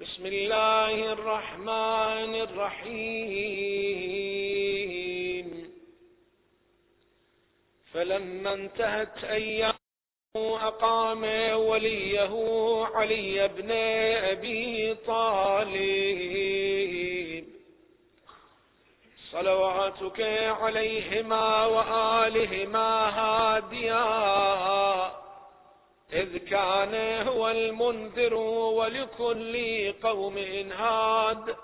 بسم الله الرحمن الرحيم. فلما انتهت أيام أقام وليه علي بن أبي طالب. صلواتك عليهما وآلهما هاديا. إذ كان هو المنذر ولكل قوم هاد.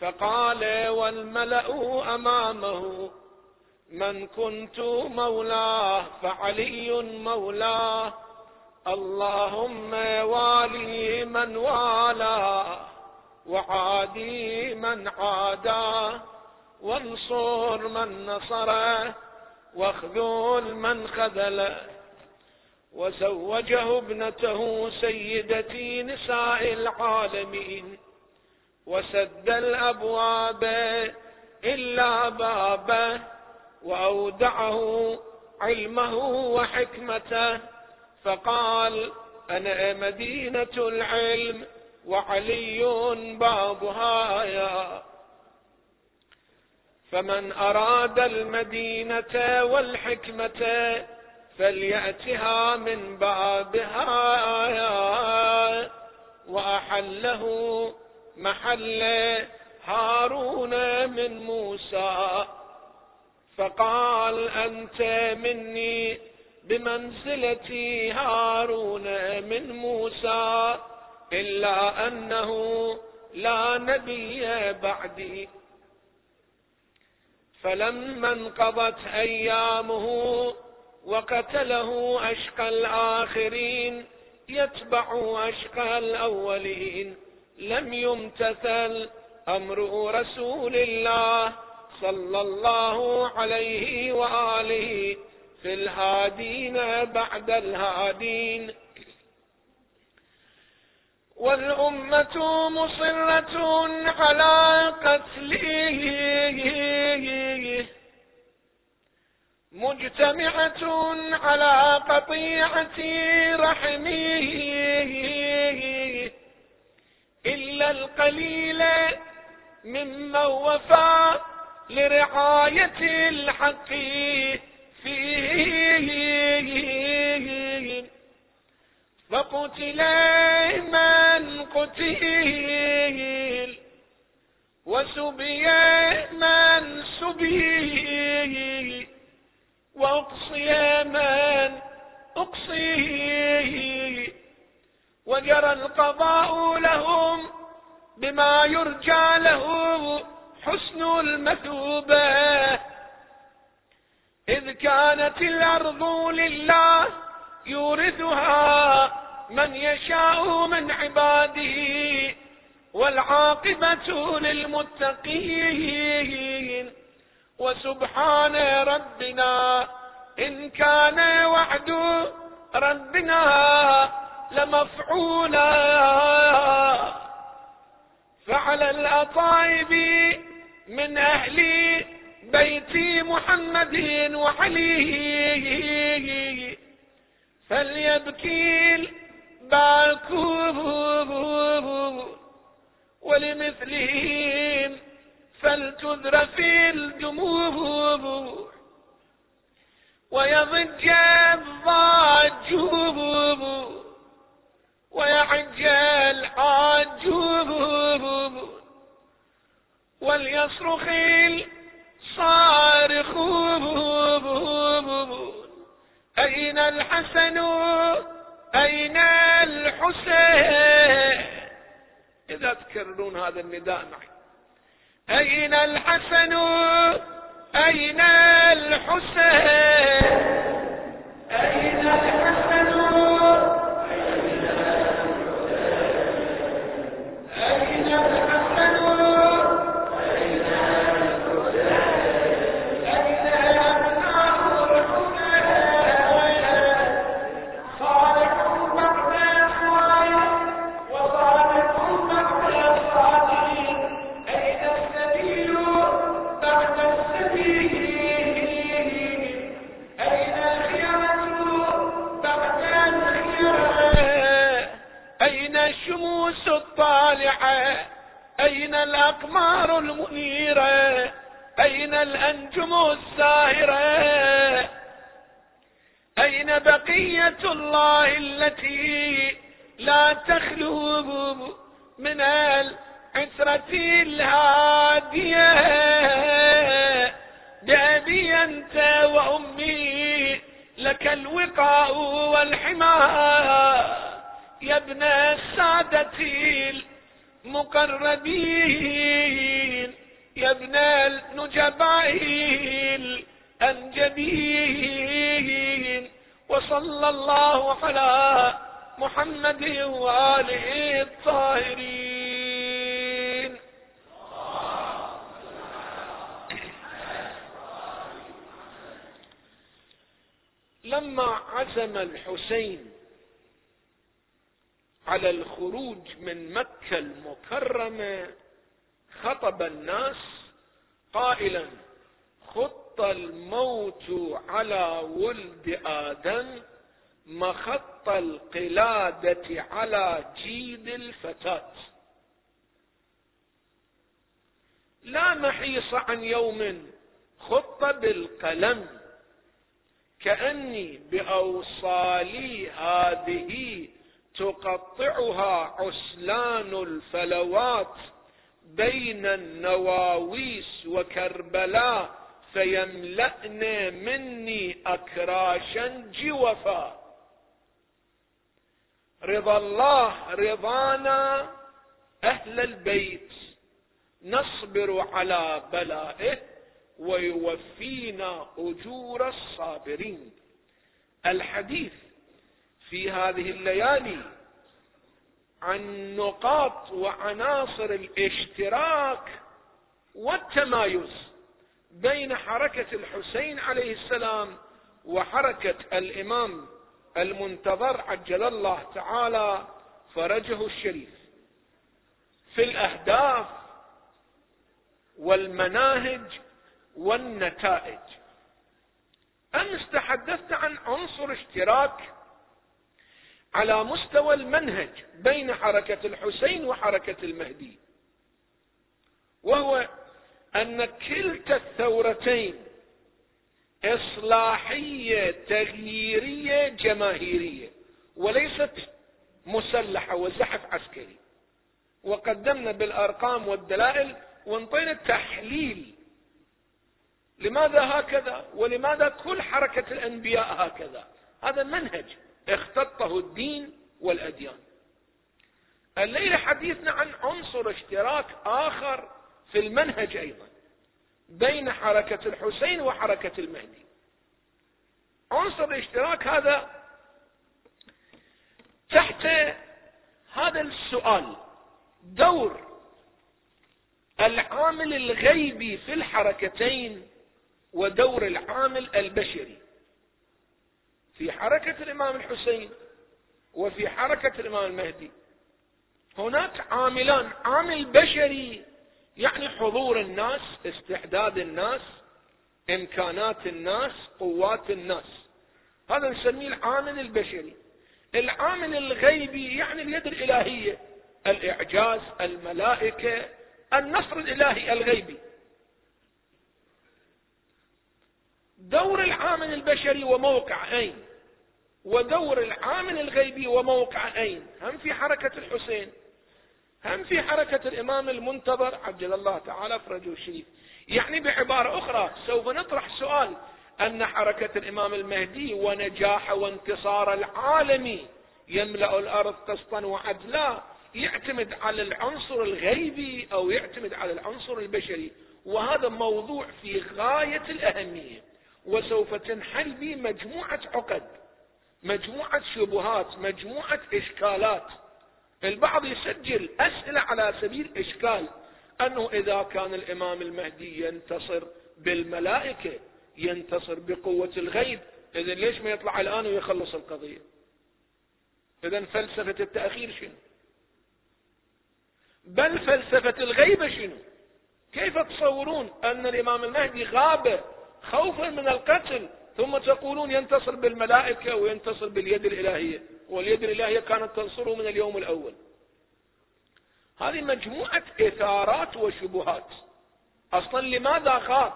فقال والملأ أمامه من كنت مولاه فعلي مولاه اللهم والي من والاه وعادي من عاداه وانصر من نصره واخذل من خذله. وزوجه ابنته سيدتي نساء العالمين وسد الأبواب إلا بابه وأودعه علمه وحكمته فقال أنا مدينة العلم وعلي بابها يا فمن أراد المدينة والحكمة فليأتها من بابها وأحله محل هارون من موسى. فقال أنت مني بمنزلة هارون من موسى إلا أنه لا نبي بعدي. فلما انقضت أيامه وقتله أشقى الآخرين يتبع أشقى الأولين. لم يمتثل أمر رسول الله صلى الله عليه وآله في الهادين بعد الهادين. والأمة مصرة على قتله. مجتمعة على قطيعة رحمه. إلا القليل ممن وفى لرعاية الحق فيه. فقتل من قتل وسبي من سبي. وأقصي من أقصيه وجرى القضاء لهم بما يرجى له حسن المثوبة. إذ كانت الأرض لله يورثها من يشاء من عباده والعاقبة للمتقين. وسبحان ربنا إن كان وعد ربنا لمفعولا. فعلى الأطايب من أهل بيت محمد وعليه. فليبكي الباكون ولمثلهم فلتذرف الدموع ويضج الضاجوب ويعج العاجوب وليصرخ الصارخ أين الحسن؟ أين الحسين؟ إذا تكررون هذا النداء معي. أين الحسن؟ أين الحسين؟ أين الحسن أين الأقمار المنيرة؟ أين الأنجم الساهرة؟ أين بقية الله التي لا تخلو من العسرة الهادية؟ بأبي أنت وأمي لك الوقاء والحماية يا ابن السادة المقربين يا ابن النجباء الأنجبين وصلى الله على محمد وآله الطاهرين. لما عزم الحسين على الخروج من مكة المكرمة خطب الناس قائلا خط الموت على ولد آدم مخط القلادة على جيد الفتاة. لا محيص عن يوم خط بالقلم كأني بأوصالي هذه تقطعها عسلان الفلوات بين النواويس وكربلاء فيملأن مني أكراشا جوفا. رضا الله رضانا أهل البيت. نصبر على بلائه ويوفينا أجور الصابرين. الحديث في هذه الليالي عن نقاط وعناصر الاشتراك والتمايز بين حركة الحسين عليه السلام وحركة الإمام المنتظر عجل الله تعالى فرجه الشريف. في الأهداف والمناهج والنتائج. أمس تحدثت عن عنصر اشتراك على مستوى المنهج بين حركة الحسين وحركة المهدي. وهو أن كلتا الثورتين إصلاحية تغييرية جماهيرية وليست مسلحة وزحف عسكري. وقدمنا بالأرقام والدلائل وانطينا التحليل. لماذا هكذا؟ ولماذا كل حركة الأنبياء هكذا؟ هذا منهج. اختطه الدين والأديان. الليلة حديثنا عن عنصر اشتراك آخر في المنهج أيضا بين حركة الحسين وحركة المهدي. عنصر الاشتراك هذا تحت هذا السؤال دور العامل الغيبي في الحركتين ودور العامل البشري. في حركة الإمام الحسين وفي حركة الإمام المهدي. هناك عاملان عامل بشري يعني حضور الناس استحداد الناس إمكانات الناس قوات الناس. هذا نسميه العامل البشري. العامل الغيبي يعني اليد الإلهية الإعجاز الملائكة النصر الإلهي الغيبي. دور العامل البشري وموقع أين؟ ودور العامل الغيبي وموقع أين؟ هم في حركة الحسين هم في حركة الإمام المنتظر عجل الله تعالى فرجه الشريف. يعني بعبارة أخرى سوف نطرح سؤال أن حركة الإمام المهدي ونجاح وانتصار العالمي يملأ الأرض قسطا وعدلا يعتمد على العنصر الغيبي أو يعتمد على العنصر البشري. وهذا موضوع في غاية الأهمية. وسوف تنحل به مجموعة عقد مجموعة شبهات مجموعة إشكالات. البعض يسجل أسئلة على سبيل إشكال أنه إذا كان الإمام المهدي ينتصر بالملائكة ينتصر بقوة الغيب إذا ليش ما يطلع الآن ويخلص القضية؟ إذا فلسفة التأخير شنو؟ بل فلسفة الغيبة شنو؟ كيف تصورون أن الإمام المهدي غاب خوفا من القتل. ثم تقولون ينتصر بالملائكة وينتصر باليد الإلهية. واليد الإلهية كانت تنصره من اليوم الأول. هذه مجموعة إثارات وشبهات. أصلا لماذا خاف؟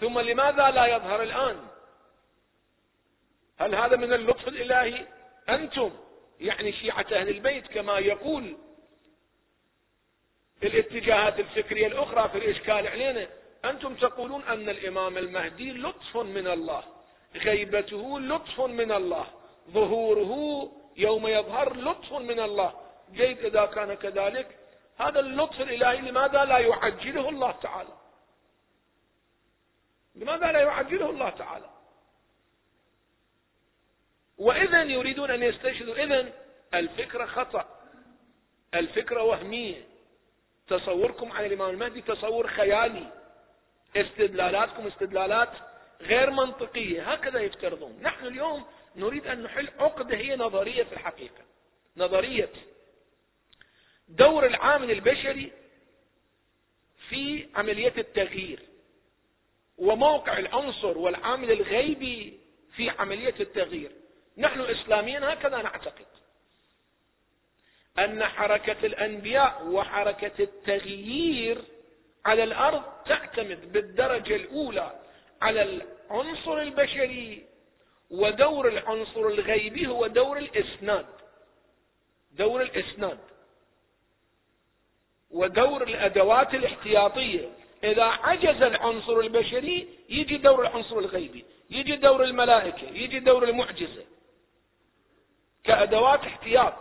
ثم لماذا لا يظهر الآن؟ هل هذا من اللطف الإلهي؟ أنتم يعني شيعة أهل البيت كما يقول الاتجاهات الفكرية الأخرى في الإشكال علينا أنتم تقولون أن الإمام المهدي لطف من الله غيبته لطف من الله ظهوره يوم يظهر لطف من الله. جيد إذا كان كذلك. هذا اللطف الإلهي لماذا لا يعجله الله تعالى؟ لماذا لا يعجله الله تعالى؟ وإذا يريدون أن يستشهدوا. إذا الفكرة خطأ. الفكرة وهمية. تصوركم عن الإمام المهدي تصور خيالي. استدلالاتكم استدلالات غير منطقية هكذا يفترضون. نحن اليوم نريد أن نحل عقدة هي نظرية في الحقيقة. نظرية دور العامل البشري في عملية التغيير. وموقع العنصر والعامل الغيبي في عملية التغيير. نحن إسلاميين هكذا نعتقد أن حركة الأنبياء وحركة التغيير على الأرض تعتمد بالدرجة الأولى على العنصر البشري ودور العنصر الغيبي هو دور الإسناد. دور الإسناد. ودور الأدوات الاحتياطية. إذا عجز العنصر البشري يجي دور العنصر الغيبي يجي دور الملائكة يجي دور المعجزة. كأدوات احتياط.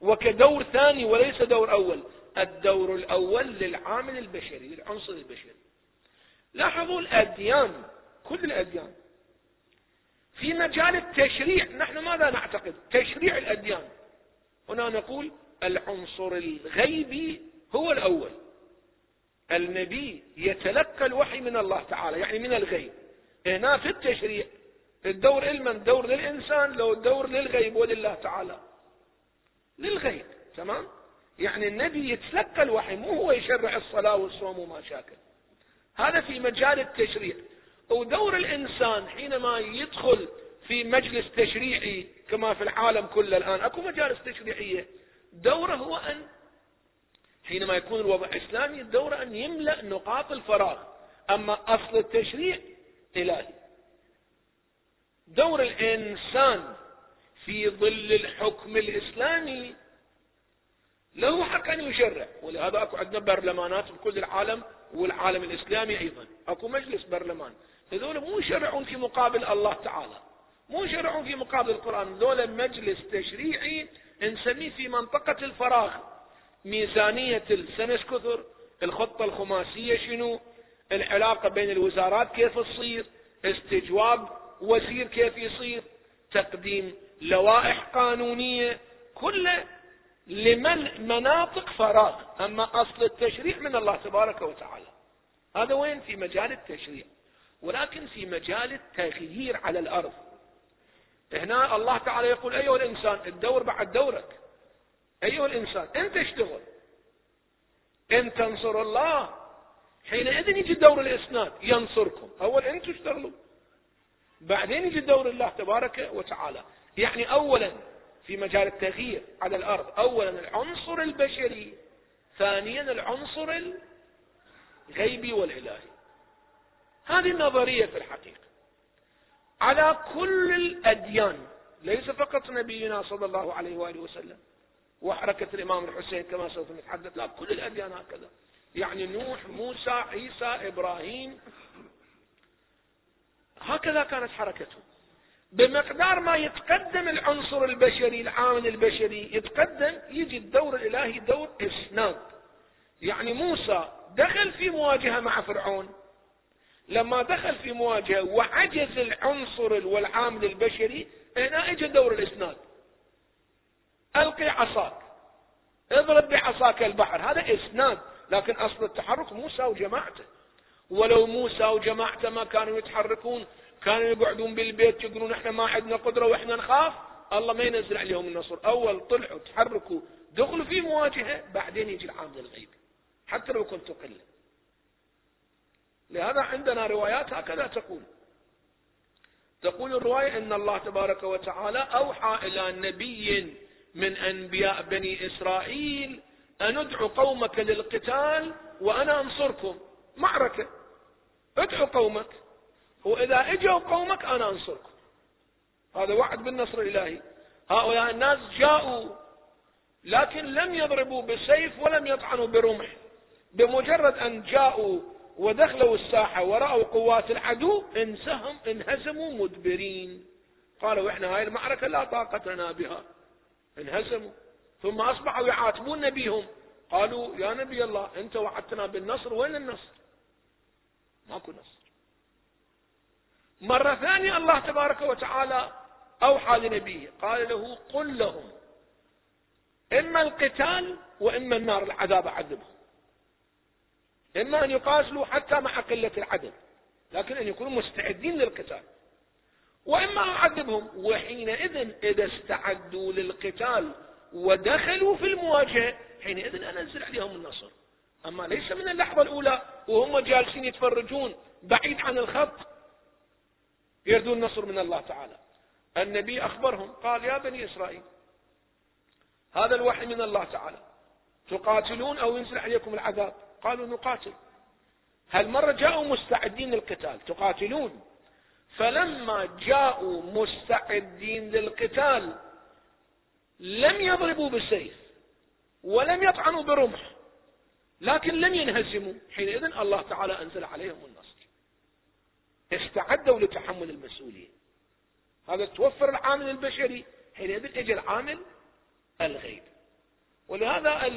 وكدور ثاني وليس دور أول. الدور الأول للعامل البشري للعنصر البشري. لاحظوا الأديان كل الأديان. في مجال التشريع نحن ماذا نعتقد؟ تشريع الأديان. هنا نقول العنصر الغيبي هو الأول. النبي يتلقى الوحي من الله تعالى يعني من الغيب. هنا في التشريع الدور لمن دور للإنسان لو الدور للغيب ولله تعالى. للغيب تمام؟ يعني النبي يتلقى الوحي مو هو يشرع الصلاة والصوم وما شاكل. هذا في مجال التشريع. ودور الإنسان حينما يدخل في مجلس تشريعي كما في العالم كله الآن أكو مجالس تشريعية دوره هو أن حينما يكون الوضع إسلامي دوره أن يملأ نقاط الفراغ. أما أصل التشريع إلهي. دور الإنسان في ظل الحكم الإسلامي له حق أن يشرع. ولهذا أكو عندنا برلمانات في كل العالم والعالم الإسلامي أيضا. أكو مجلس برلمان. هذول مو يشرعون في مقابل الله تعالى. مو يشرعون في مقابل القرآن. هذول مجلس تشريعي نسميه في منطقة الفراغ. ميزانية السنة كثر الخطة الخماسية شنو العلاقة بين الوزارات كيف تصير استجواب وزير كيف يصير تقديم لوائح قانونية كله لمن مناطق فراغ. أما أصل التشريع من الله تبارك وتعالى. هذا وين؟ في مجال التشريع. ولكن في مجال التغيير على الأرض. هنا الله تعالى يقول أيها الإنسان الدور بعد دورك. أيها الإنسان أنت اشتغل إن تنصر الله. حينئذ يجي دور الإسناد ينصركم. أول أنتم اشتغلوا. بعدين يجي دور الله تبارك وتعالى. يعني أولا في مجال التغيير على الأرض. أولا العنصر البشري ثانيا العنصر الغيبي والإلهي. هذه النظرية في الحقيقة. على كل الأديان ليس فقط نبينا صلى الله عليه وآله وسلم وحركة الإمام الحسين كما سوف نتحدث لا كل الأديان هكذا. يعني نوح موسى عيسى إبراهيم هكذا كانت حركتهم. بمقدار ما يتقدم العنصر البشري العامل البشري يتقدم يجي الدور الإلهي دور إسناد. يعني موسى دخل في مواجهة مع فرعون. لما دخل في مواجهة وعجز العنصر والعامل البشري هنا اجى دور الإسناد. ألقي عصاك. اضرب بعصاك البحر. هذا إسناد. لكن أصل التحرك موسى وجماعته. ولو موسى وجماعته ما كانوا يتحركون كانوا يقعدون بالبيت يقولون إحنا ما عندنا قدرة وإحنا نخاف. الله ما ينزل عليهم النصر. أول طلعوا تحركوا دخلوا في مواجهة بعدين يجي العامل الغيبي حتى لو كنت قلة. لهذا عندنا روايات هكذا تقول. تقول الرواية أن الله تبارك وتعالى أوحى إلى نبي من أنبياء بني إسرائيل أن ادعو قومك للقتال وأنا أنصركم. معركة. ادعو قومك. وإذا إجوا قومك أنا أنصركم. هذا وعد بالنصر الإلهي. هؤلاء الناس جاءوا لكن لم يضربوا بسيف ولم يطعنوا برمح. بمجرد أن جاءوا ودخلوا الساحة ورأوا قوات العدو انسهم انهزموا مدبرين. قالوا إحنا هاي المعركة لا طاقة لنا بها. انهزموا. ثم أصبحوا يعاتبون نبيهم. قالوا يا نبي الله أنت وعدتنا بالنصر وين النصر؟ ماكو نصر. مرة ثانية الله تبارك وتعالى أوحى لنبيه قال له قل لهم إما القتال وإما النار العذاب أعذبهم. إما أن يقاتلوا حتى مع قلة العدد لكن أن يكونوا مستعدين للقتال. وإما أعذبهم وحينئذ إذا استعدوا للقتال ودخلوا في المواجهة حينئذ أنزل عليهم النصر. أما ليس من اللحظة الأولى وهم جالسين يتفرجون بعيد عن الخط يردون النصر من الله تعالى. النبي أخبرهم قال يا بني إسرائيل هذا الوحي من الله تعالى. تقاتلون أو ينزل عليكم العذاب؟ قالوا نقاتل. هالمرة جاءوا مستعدين للقتال؟ تقاتلون. فلما جاءوا مستعدين للقتال لم يضربوا بالسيف ولم يطعنوا برمح لكن لم ينهزموا. حينئذ الله تعالى أنزل عليهم النصر. استعدوا لتحمل المسؤولية هذا توفر العامل البشري حينئذ اجى العامل الغيب. ولهذا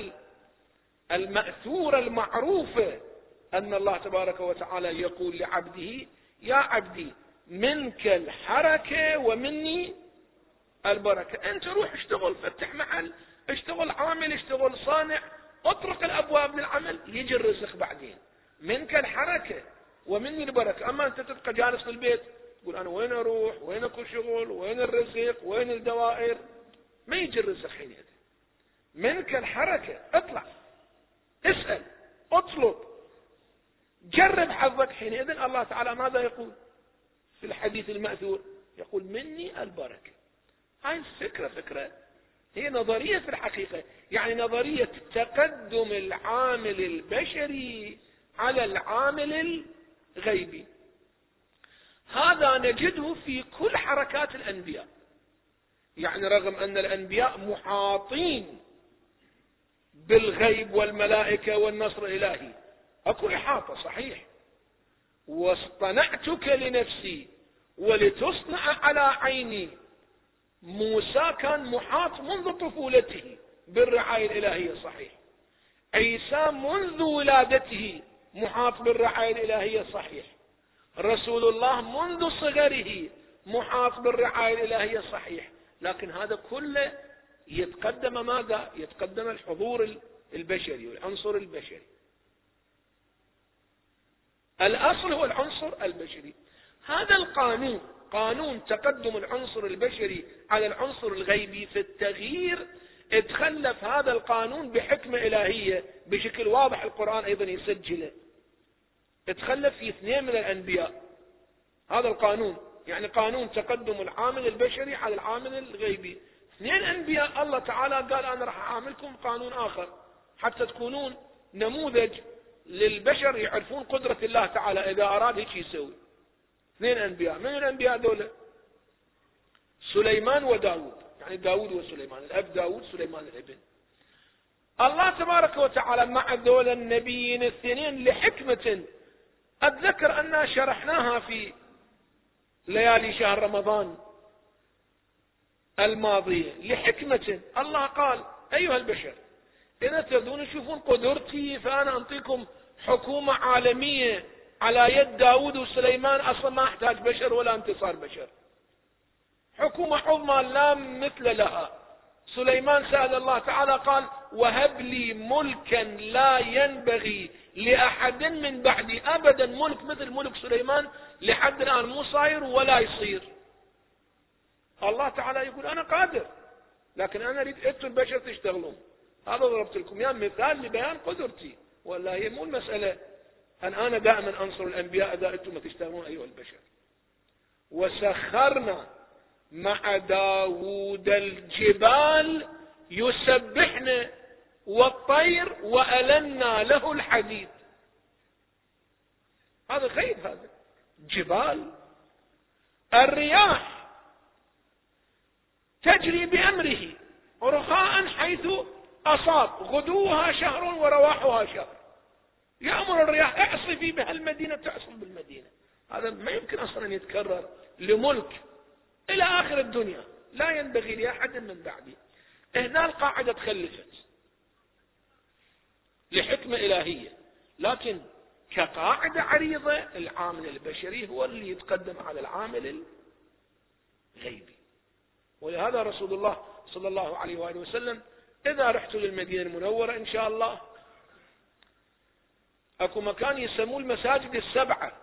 المأثورة المعروفة أن الله تبارك وتعالى يقول لعبده يا عبدي منك الحركة ومني البركة. أنت روح اشتغل فتح محل اشتغل عامل اشتغل صانع اطرق الأبواب للعمل يجي الرزق بعدين. منك الحركة ومني البركة أما أنت تبقى جالس في البيت تقول أنا وين أروح؟ وين أكو شغل؟ وين الرزق؟ وين الدوائر؟ ما يجي الرزق حينئذ منك الحركة. اطلع. اسأل. اطلب. جرب حظك حينئذ الله تعالى ماذا يقول؟ في الحديث المأثور يقول مني البركة. هاي الفكرة فكرة. هي نظرية في الحقيقة. يعني نظرية تقدم العامل البشري على العامل الغيبي هذا نجده في كل حركات الأنبياء. يعني رغم أن الأنبياء محاطين بالغيب والملائكة والنصر الإلهي. أكو إحاطة صحيح. واصطنعتك لنفسي ولتصنع على عيني. موسى كان محاط منذ طفولته بالرعاية الإلهية صحيح. عيسى منذ ولادته محاط بالرعاية الإلهية صحيح. رسول الله منذ صغره محاط بالرعاية الإلهية صحيح. لكن هذا كله يتقدم ماذا؟ يتقدم الحضور البشري والعنصر البشري. الأصل هو العنصر البشري. هذا القانون قانون تقدم العنصر البشري على العنصر الغيبي في التغيير اتخلف هذا القانون بحكمة إلهية بشكل واضح القرآن أيضا يسجله. اتخلف في اثنين من الأنبياء. هذا القانون يعني قانون تقدم العامل البشري على العامل الغيبي. اثنين أنبياء الله تعالى قال أنا راح أعاملكم قانون آخر. حتى تكونون نموذج للبشر يعرفون قدرة الله تعالى إذا أراد هيك يسوي. اثنين أنبياء. من الأنبياء دولة سليمان وداود. يعني داود وسليمان. الأب داود سليمان الابن. الله تبارك وتعالى مع دول النبيين الاثنين لحكمة أتذكر أننا شرحناها في ليالي شهر رمضان الماضية لحكمة. الله قال أيها البشر إذا تريدون تشوفون قدرتي فأنا أعطيكم حكومة عالمية على يد داود وسليمان. أصلا ما أحتاج بشر ولا انتصار بشر. حكومة عظمى لا مثل لها. سليمان سأل الله تعالى قال وهب لي ملكا لا ينبغي لأحد من بعدي أبدا. ملك مثل ملك سليمان لحد الآن مو صاير ولا يصير. الله تعالى يقول أنا قادر لكن أنا أريد أنتم البشر تشتغلون. هذا ضربت لكم يا مثال لبيان قدرتي ولا هي مو المسألة. أن أنا دائما أنصر الأنبياء إذا أنتم تشتغلون أيها البشر. وسخرنا مع داود الجبال يسبحن والطير وألنا له الحديد. هذا غيب هذا جبال. الرياح تجري بأمره رخاء حيث أصاب غدوها شهر ورواحها شهر. يأمر الرياح اعصفي بها المدينة تعصف بالمدينة. هذا ما يمكن أصلا يتكرر لملك إلى آخر الدنيا. لا ينبغي لأحد من بعدي. هنا القاعدة تخلفت. لحكمة إلهية. لكن كقاعدة عريضة العامل البشري هو اللي يتقدم على العامل الغيبي. ولهذا رسول الله صلى الله عليه وآله وسلم إذا رحت للمدينة المنورة إن شاء الله أكو مكان يسموه المساجد السبعة.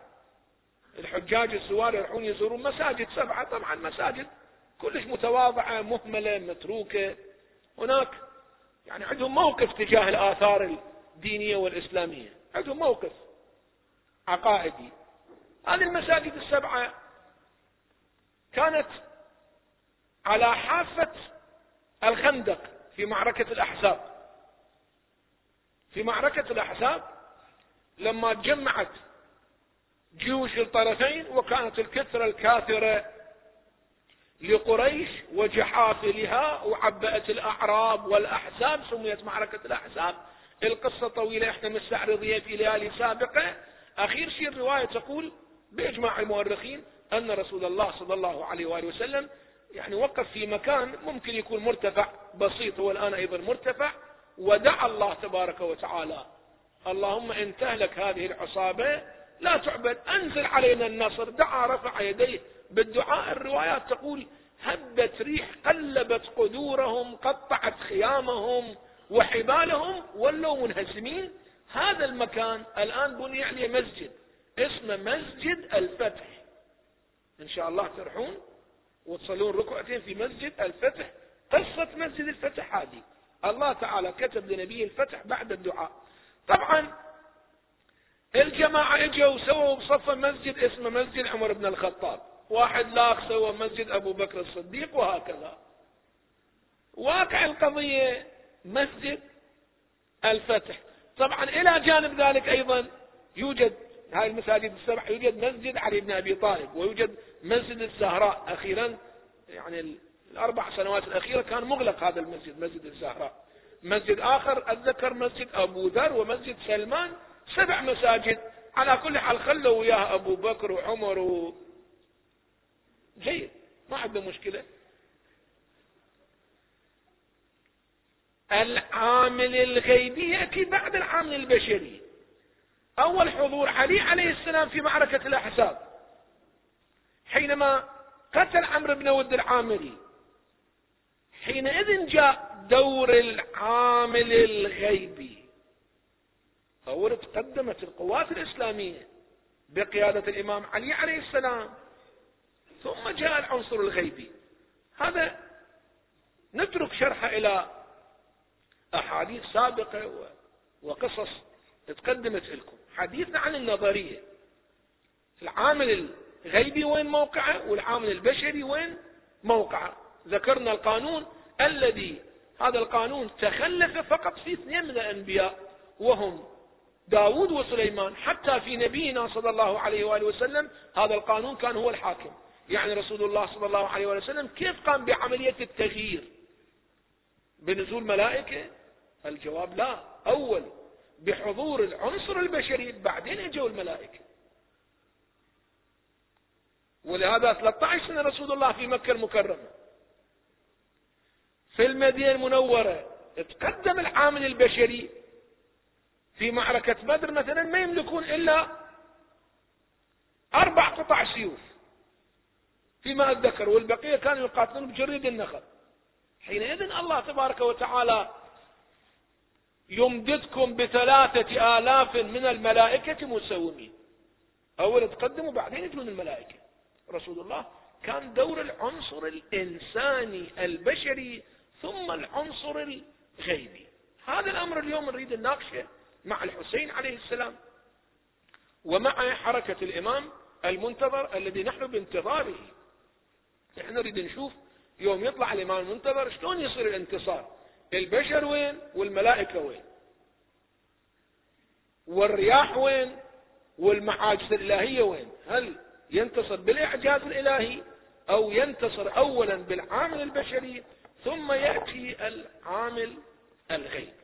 الحجاج الزوار يروحون يزورون مساجد سبعة. طبعا مساجد كلش متواضعة مهملة متروكة. هناك يعني عندهم موقف تجاه الآثار الدينية والإسلامية. عندهم موقف عقائدي. هذه المساجد السبعة كانت على حافة الخندق في معركة الأحزاب. في معركة الأحزاب لما تجمعت جيوش الطرفين وكانت الكثرة الكاثرة لقريش وجحافلها وعبأت الأعراب والأحزاب سميت معركة الأحزاب. القصة طويلة إحنا مستعرضيها في ليالي سابقة. أخير شيء الرواية تقول بإجماع المؤرخين أن رسول الله صلى الله عليه وآله وسلم يعني وقف في مكان ممكن يكون مرتفع بسيط هو الآن أيضا مرتفع ودعا الله تبارك وتعالى. اللهم إن تهلك هذه العصابة لا تعبد أنزل علينا النصر. دعا رفع يديه. بالدعاء الروايات تقول هبت ريح قلبت قدورهم قطعت خيامهم وحبالهم ولوا منهزمين. هذا المكان الآن بني عليه مسجد اسمه مسجد الفتح. إن شاء الله ترحون وتصلون ركعتين في مسجد الفتح. قصة مسجد الفتح هذه. الله تعالى كتب لنبيه الفتح بعد الدعاء. طبعا الجماعة اجوا وسووا بصفة مسجد اسمه مسجد عمر بن الخطاب. واحد لاخ سوى مسجد ابو بكر الصديق وهكذا. واقع القضية مسجد الفتح. طبعا إلى جانب ذلك أيضا يوجد هاي المساجد السبع يوجد مسجد علي بن أبي طالب ويوجد مسجد الزهراء أخيرا يعني الأربع سنوات الأخيرة كان مغلق هذا المسجد مسجد الزهراء. مسجد آخر أتذكر مسجد أبو ذر ومسجد سلمان سبع مساجد. على كل حال خلوا وياه أبو بكر وعمر و... جيد. ما عنده مشكلة. العامل الغيبي يأتي بعد العامل البشري. أول حضور علي عليه السلام في معركة الأحزاب. حينما قتل عمرو بن ود العامري. حينئذ جاء دور العامل الغيبي. أول تقدمت القوات الإسلامية بقيادة الإمام علي عليه السلام ثم جاء العنصر الغيبي. هذا نترك شرحه إلى أحاديث سابقة وقصص تقدمت لكم. حديثنا عن النظرية. العامل الغيبي وين موقعه؟ والعامل البشري وين موقعه؟ ذكرنا القانون الذي هذا القانون تخلف فقط في اثنين من الأنبياء وهم داود وسليمان حتى في نبينا صلى الله عليه وآله وسلم هذا القانون كان هو الحاكم. يعني رسول الله صلى الله عليه وآله وسلم كيف قام بعملية التغيير؟ بنزول ملائكة؟ الجواب لا. أول بحضور العنصر البشري بعدين إجوا الملائكة. ولهذا 13 سنة رسول الله في مكة المكرمة. في المدينة المنورة تقدم العامل البشري في معركة بدر مثلا ما يملكون إلا أربع قطع سيوف. فيما أتذكر والبقية كانوا يقاتلون بجريد النخل. حينئذ الله تبارك وتعالى يمددكم بثلاثة آلاف من الملائكة مسومين أول تقدموا بعدين يجون الملائكة. رسول الله كان دور العنصر الإنساني البشري ثم العنصر الغيبي. هذا الأمر اليوم نريد نناقشه مع الحسين عليه السلام. ومع حركة الإمام المنتظر الذي نحن بانتظاره. نحن نريد نشوف يوم يطلع الإمام المنتظر شلون يصير الانتصار. البشر وين؟ والملائكة وين؟ والرياح وين؟ والمعاجز الإلهية وين؟ هل ينتصر بالإعجاز الإلهي أو ينتصر أولا بالعامل البشري ثم يأتي العامل الغيب؟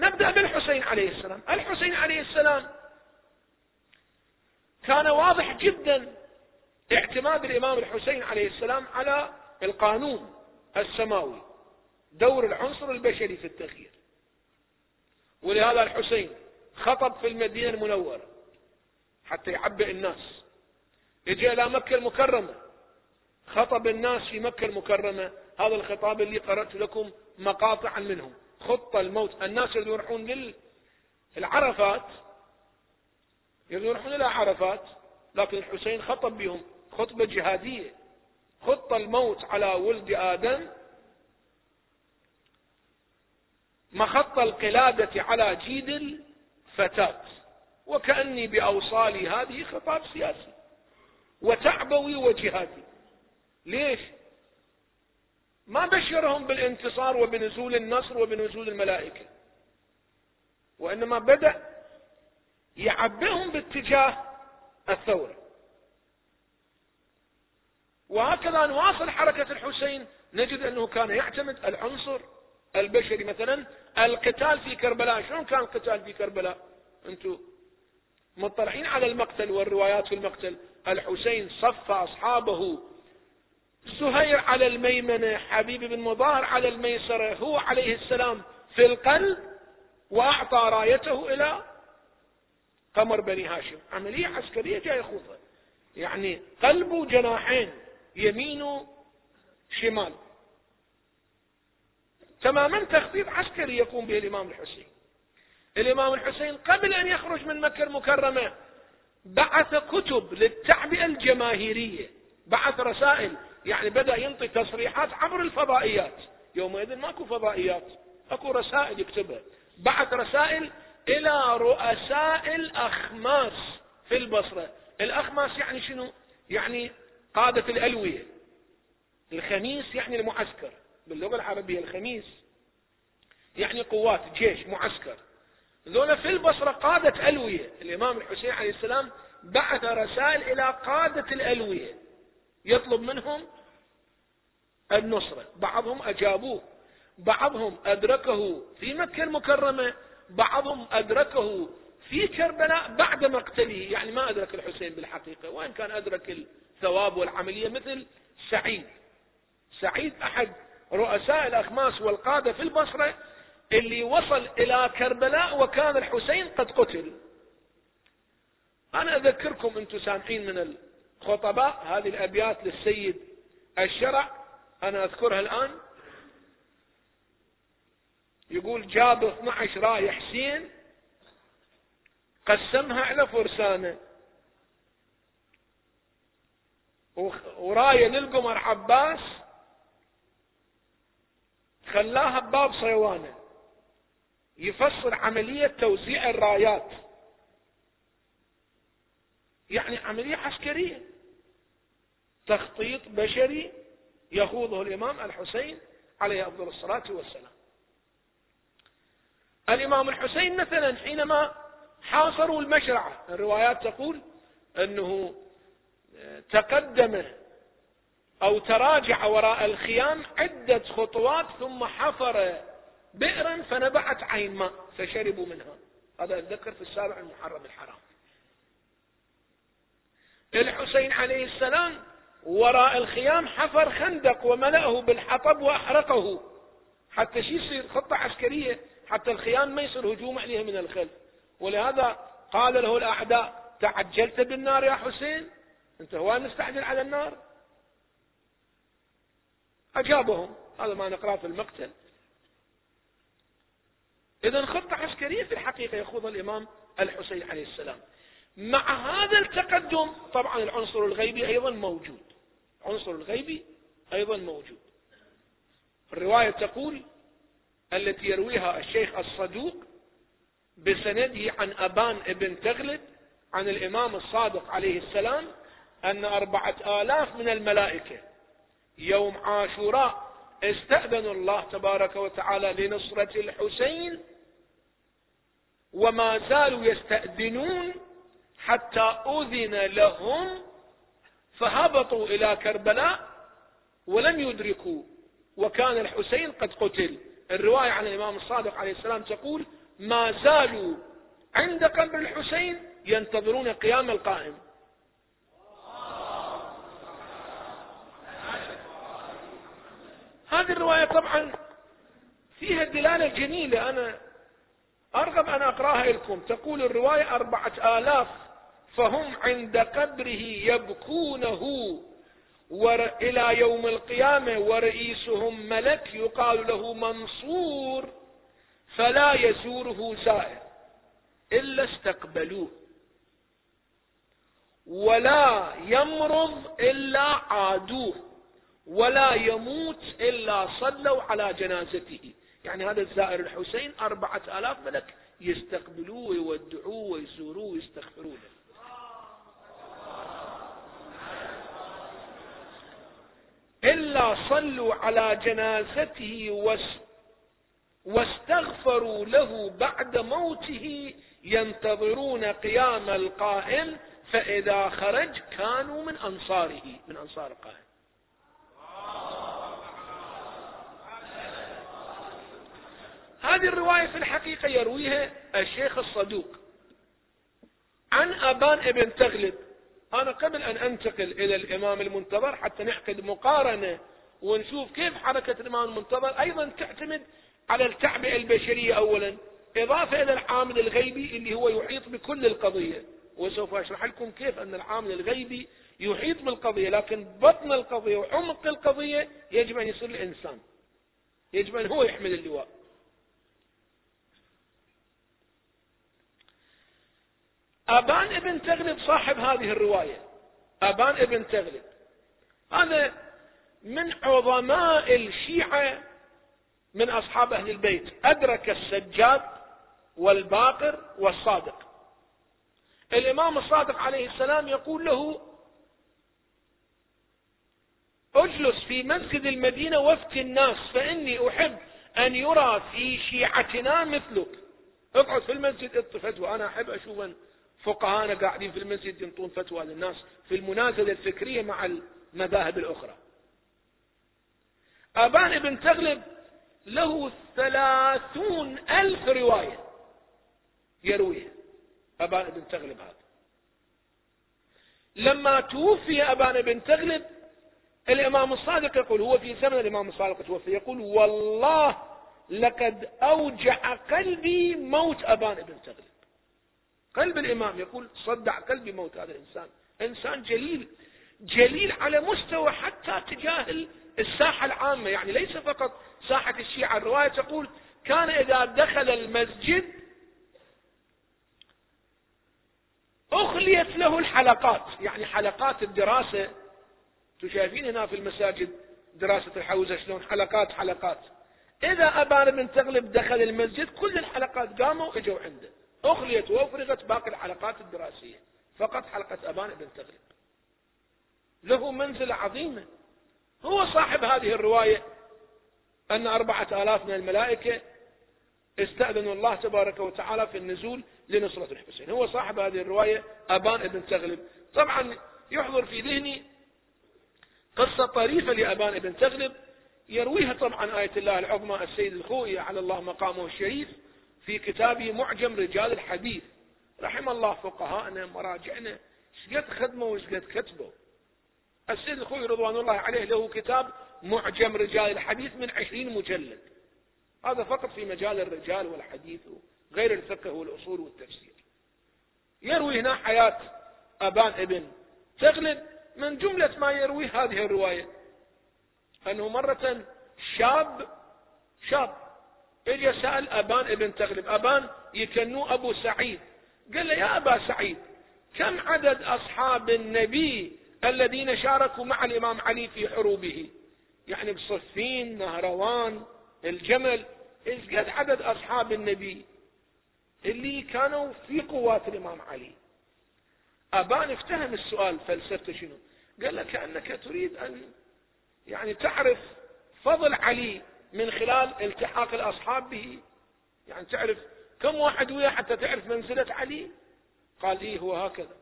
نبدأ بالحسين عليه السلام. الحسين عليه السلام كان واضح جدا اعتماد الإمام الحسين عليه السلام على القانون السماوي دور العنصر البشري في التغيير. ولهذا الحسين خطب في المدينة المنورة حتى يعبئ الناس. يجي إلى مكة المكرمة. خطب الناس في مكة المكرمة. هذا الخطاب اللي قرأت لكم مقاطعا منه خط الموت. الناس اللي يروحون للعرفات. يروحون إلى عرفات لكن الحسين خطب بهم. خطبة جهادية. خط الموت على ولد آدم. مخط القلادة على جيد الفتاة. وكأني بأوصالي هذه خطاب سياسي. وتعبوي وجهادي. ليش؟ ما بشرهم بالانتصار وبنزول النصر وبنزول الملائكة. وإنما بدأ يعبئهم باتجاه الثورة. وهكذا نواصل حركة الحسين. نجد أنه كان يعتمد العنصر البشري. مثلا القتال في كربلاء. شلون كان القتال في كربلاء؟ أنتم مطلعين على المقتل والروايات في المقتل. الحسين صف أصحابه سهير على الميمنة حبيب بن مظاهر على الميسرة هو عليه السلام في القلب وأعطى رايته إلى قمر بني هاشم. عملية عسكرية جاي يخوضها يعني قلبه جناحين يمين شمال. تماما تخطيط عسكري يقوم به الإمام الحسين. الإمام الحسين قبل أن يخرج من مكة المكرمة بعث كتب للتعبئة الجماهيرية بعث رسائل يعني بدأ ينطي تصريحات عبر الفضائيات. يومئذ ماكو فضائيات. اكو رسائل يكتبها. بعث رسائل إلى رؤساء الأخماس في البصرة. الأخماس يعني شنو؟ يعني قادة الألوية. الخميس يعني المعسكر. باللغة العربية الخميس يعني قوات جيش معسكر. ذولا في البصرة قادة ألوية. الإمام الحسين عليه السلام بعث رسائل إلى قادة الألوية. يطلب منهم النصرة بعضهم أجابوه بعضهم أدركه في مكة المكرمة بعضهم أدركه في كربلاء بعد مقتله. يعني ما أدرك الحسين بالحقيقة وإن كان أدرك الثواب والعملية مثل سعيد. سعيد أحد رؤساء الأخماس والقادة في البصرة اللي وصل إلى كربلاء وكان الحسين قد قتل. أنا أذكركم أنتم سامعين من الخطباء هذه الأبيات للسيد الشرع أنا أذكرها الآن. يقول جاب 12 راية حسين قسمها على فرسانة. وراية للقمر عباس خلاها بباب صيوانة. يفصل عملية توزيع الرايات. يعني عملية عسكرية. تخطيط بشري يخوضه الإمام الحسين عليه أفضل الصلاة والسلام. الإمام الحسين مثلا حينما حاصروا المشرعة الروايات تقول أنه تقدم أو تراجع وراء الخيام عدة خطوات ثم حفر بئرا فنبعت عين ماء فشربوا منها. هذا أتذكر في السابع المحرم الحرام. الحسين عليه السلام وراء الخيام حفر خندق وملأه بالحطب وأحرقه. حتى شي يصير؟ خطة عسكرية. حتى الخيام ما يصير هجوم عليها من الخلف. ولهذا قال له الأعداء تعجلت بالنار يا حسين؟ أنت هو مستعجل على النار؟ أجابهم. هذا ما نقرأه في المقتل. إذا خطة عسكرية في الحقيقة يخوضها الإمام الحسين عليه السلام. مع هذا التقدم طبعا العنصر الغيبي أيضا موجود. عنصر الغيبي أيضا موجود. الرواية تقول التي يرويها الشيخ الصدوق بسنده عن أبان ابن تغلب عن الإمام الصادق عليه السلام أن أربعة آلاف من الملائكة يوم عاشوراء استأذنوا الله تبارك وتعالى لنصرة الحسين وما زالوا يستأذنون حتى أذن لهم فهبطوا إلى كربلاء ولم يدركوا. وكان الحسين قد قتل. الرواية عن الإمام الصادق عليه السلام تقول ما زالوا عند قبر الحسين ينتظرون قيام القائم. هذه الرواية طبعا فيها دلالة جميلة. أنا أرغب أن أقرأها لكم. تقول الرواية أربعة آلاف فهم عند قبره يبكونه. إلى يوم القيامة ورئيسهم ملك يقال له منصور فلا يزوره زائر إلا استقبلوه. ولا يمرض إلا عادوه ولا يموت إلا صلوا على جنازته. يعني هذا الزائر الحسين أربعة آلاف ملك يستقبلوه ويودعوه ويزوروه ويستغفرونه إلا صلوا على جنازته واستغفروا له بعد موته ينتظرون قيام القائم فإذا خرج كانوا من أنصاره من أنصار القائم هذه الرواية في الحقيقة يرويها الشيخ الصدوق عن أبان ابن تغلب. أنا قبل أن أنتقل إلى الإمام المنتظر حتى نعقد مقارنة ونشوف كيف حركة الإمام المنتظر أيضا تعتمد على التعبئة البشرية أولا إضافة إلى العامل الغيبي اللي هو يحيط بكل القضية. وسوف أشرح لكم كيف أن العامل الغيبي يحيط بالقضية لكن بطن القضية وعمق القضية يجب أن يصير الإنسان. يجب أن هو يحمل اللواء. أبان ابن تغلب صاحب هذه الرواية. أبان ابن تغلب. هذا من عظماء الشيعة من أصحاب أهل البيت. أدرك السجاد والباقر والصادق. الإمام الصادق عليه السلام يقول له اجلس في مسجد المدينة وفت الناس فإني أحب أن يرى في شيعتنا مثلك. اقعد في المسجد اطفت وأنا أحب أشوف فقهانا قاعدين في المسجد ينطون فتوى للناس في المنازلة الفكرية مع المذاهب الأخرى. أبان بن تغلب له ثلاثون ألف رواية يرويها. أبان بن تغلب هذا. لما توفي أبان بن تغلب الإمام الصادق يقول هو في زمن الإمام الصادق توفي يقول والله لقد أوجع قلبي موت أبان بن تغلب. قلب الإمام يقول صدع قلبي موت هذا الإنسان إنسان جليل. جليل على مستوى حتى تجاه الساحة العامة. يعني ليس فقط ساحة الشيعة. الرواية تقول كان إذا دخل المسجد أخليت له الحلقات. يعني حلقات الدراسة. تشايفين هنا في المساجد دراسة الحوزة شلون؟ حلقات حلقات. إذا أبان بن تغلب دخل المسجد كل الحلقات قاموا وإجوا عنده. أخليت وأفرغت باقي الحلقات الدراسية. فقط حلقة أبان بن تغلب له منزلة عظيمة هو صاحب هذه الرواية أن أربعة آلاف من الملائكة استأذنوا الله تبارك وتعالى في النزول لنصرة الحسين. هو صاحب هذه الرواية أبان بن تغلب طبعا يحضر في ذهني قصة طريفة لأبان بن تغلب يرويها طبعا آية الله العظمى السيد الخوئي على الله مقامه الشريف. في كتابه معجم رجال الحديث. رحم الله فقهاءنا مراجعنا. شقد خدموا وشقد كتبوا السيد الخوي رضوان الله عليه له كتاب معجم رجال الحديث من عشرين مجلد. هذا فقط في مجال الرجال والحديث غير الفقه والأصول والتفسير. يروي هنا حياة أبان ابن تغلب من جملة ما يروي هذه الرواية. أنه مرة شاب شاب اجى سأل أبان ابن تغلب. أبان يكنوه أبو سعيد. قال له يا أبا سعيد كم عدد أصحاب النبي الذين شاركوا مع الإمام علي في حروبه؟ يعني بصفين نهروان الجمل. إيش قد عدد أصحاب النبي اللي كانوا في قوات الإمام علي؟ أبان افتهم السؤال فلسفته شنو؟ قال له كأنك تريد أن يعني تعرف فضل علي من خلال التحاق الأصحاب به. يعني تعرف كم واحد وياه حتى تعرف منزلة علي؟ قال إيه هو هكذا.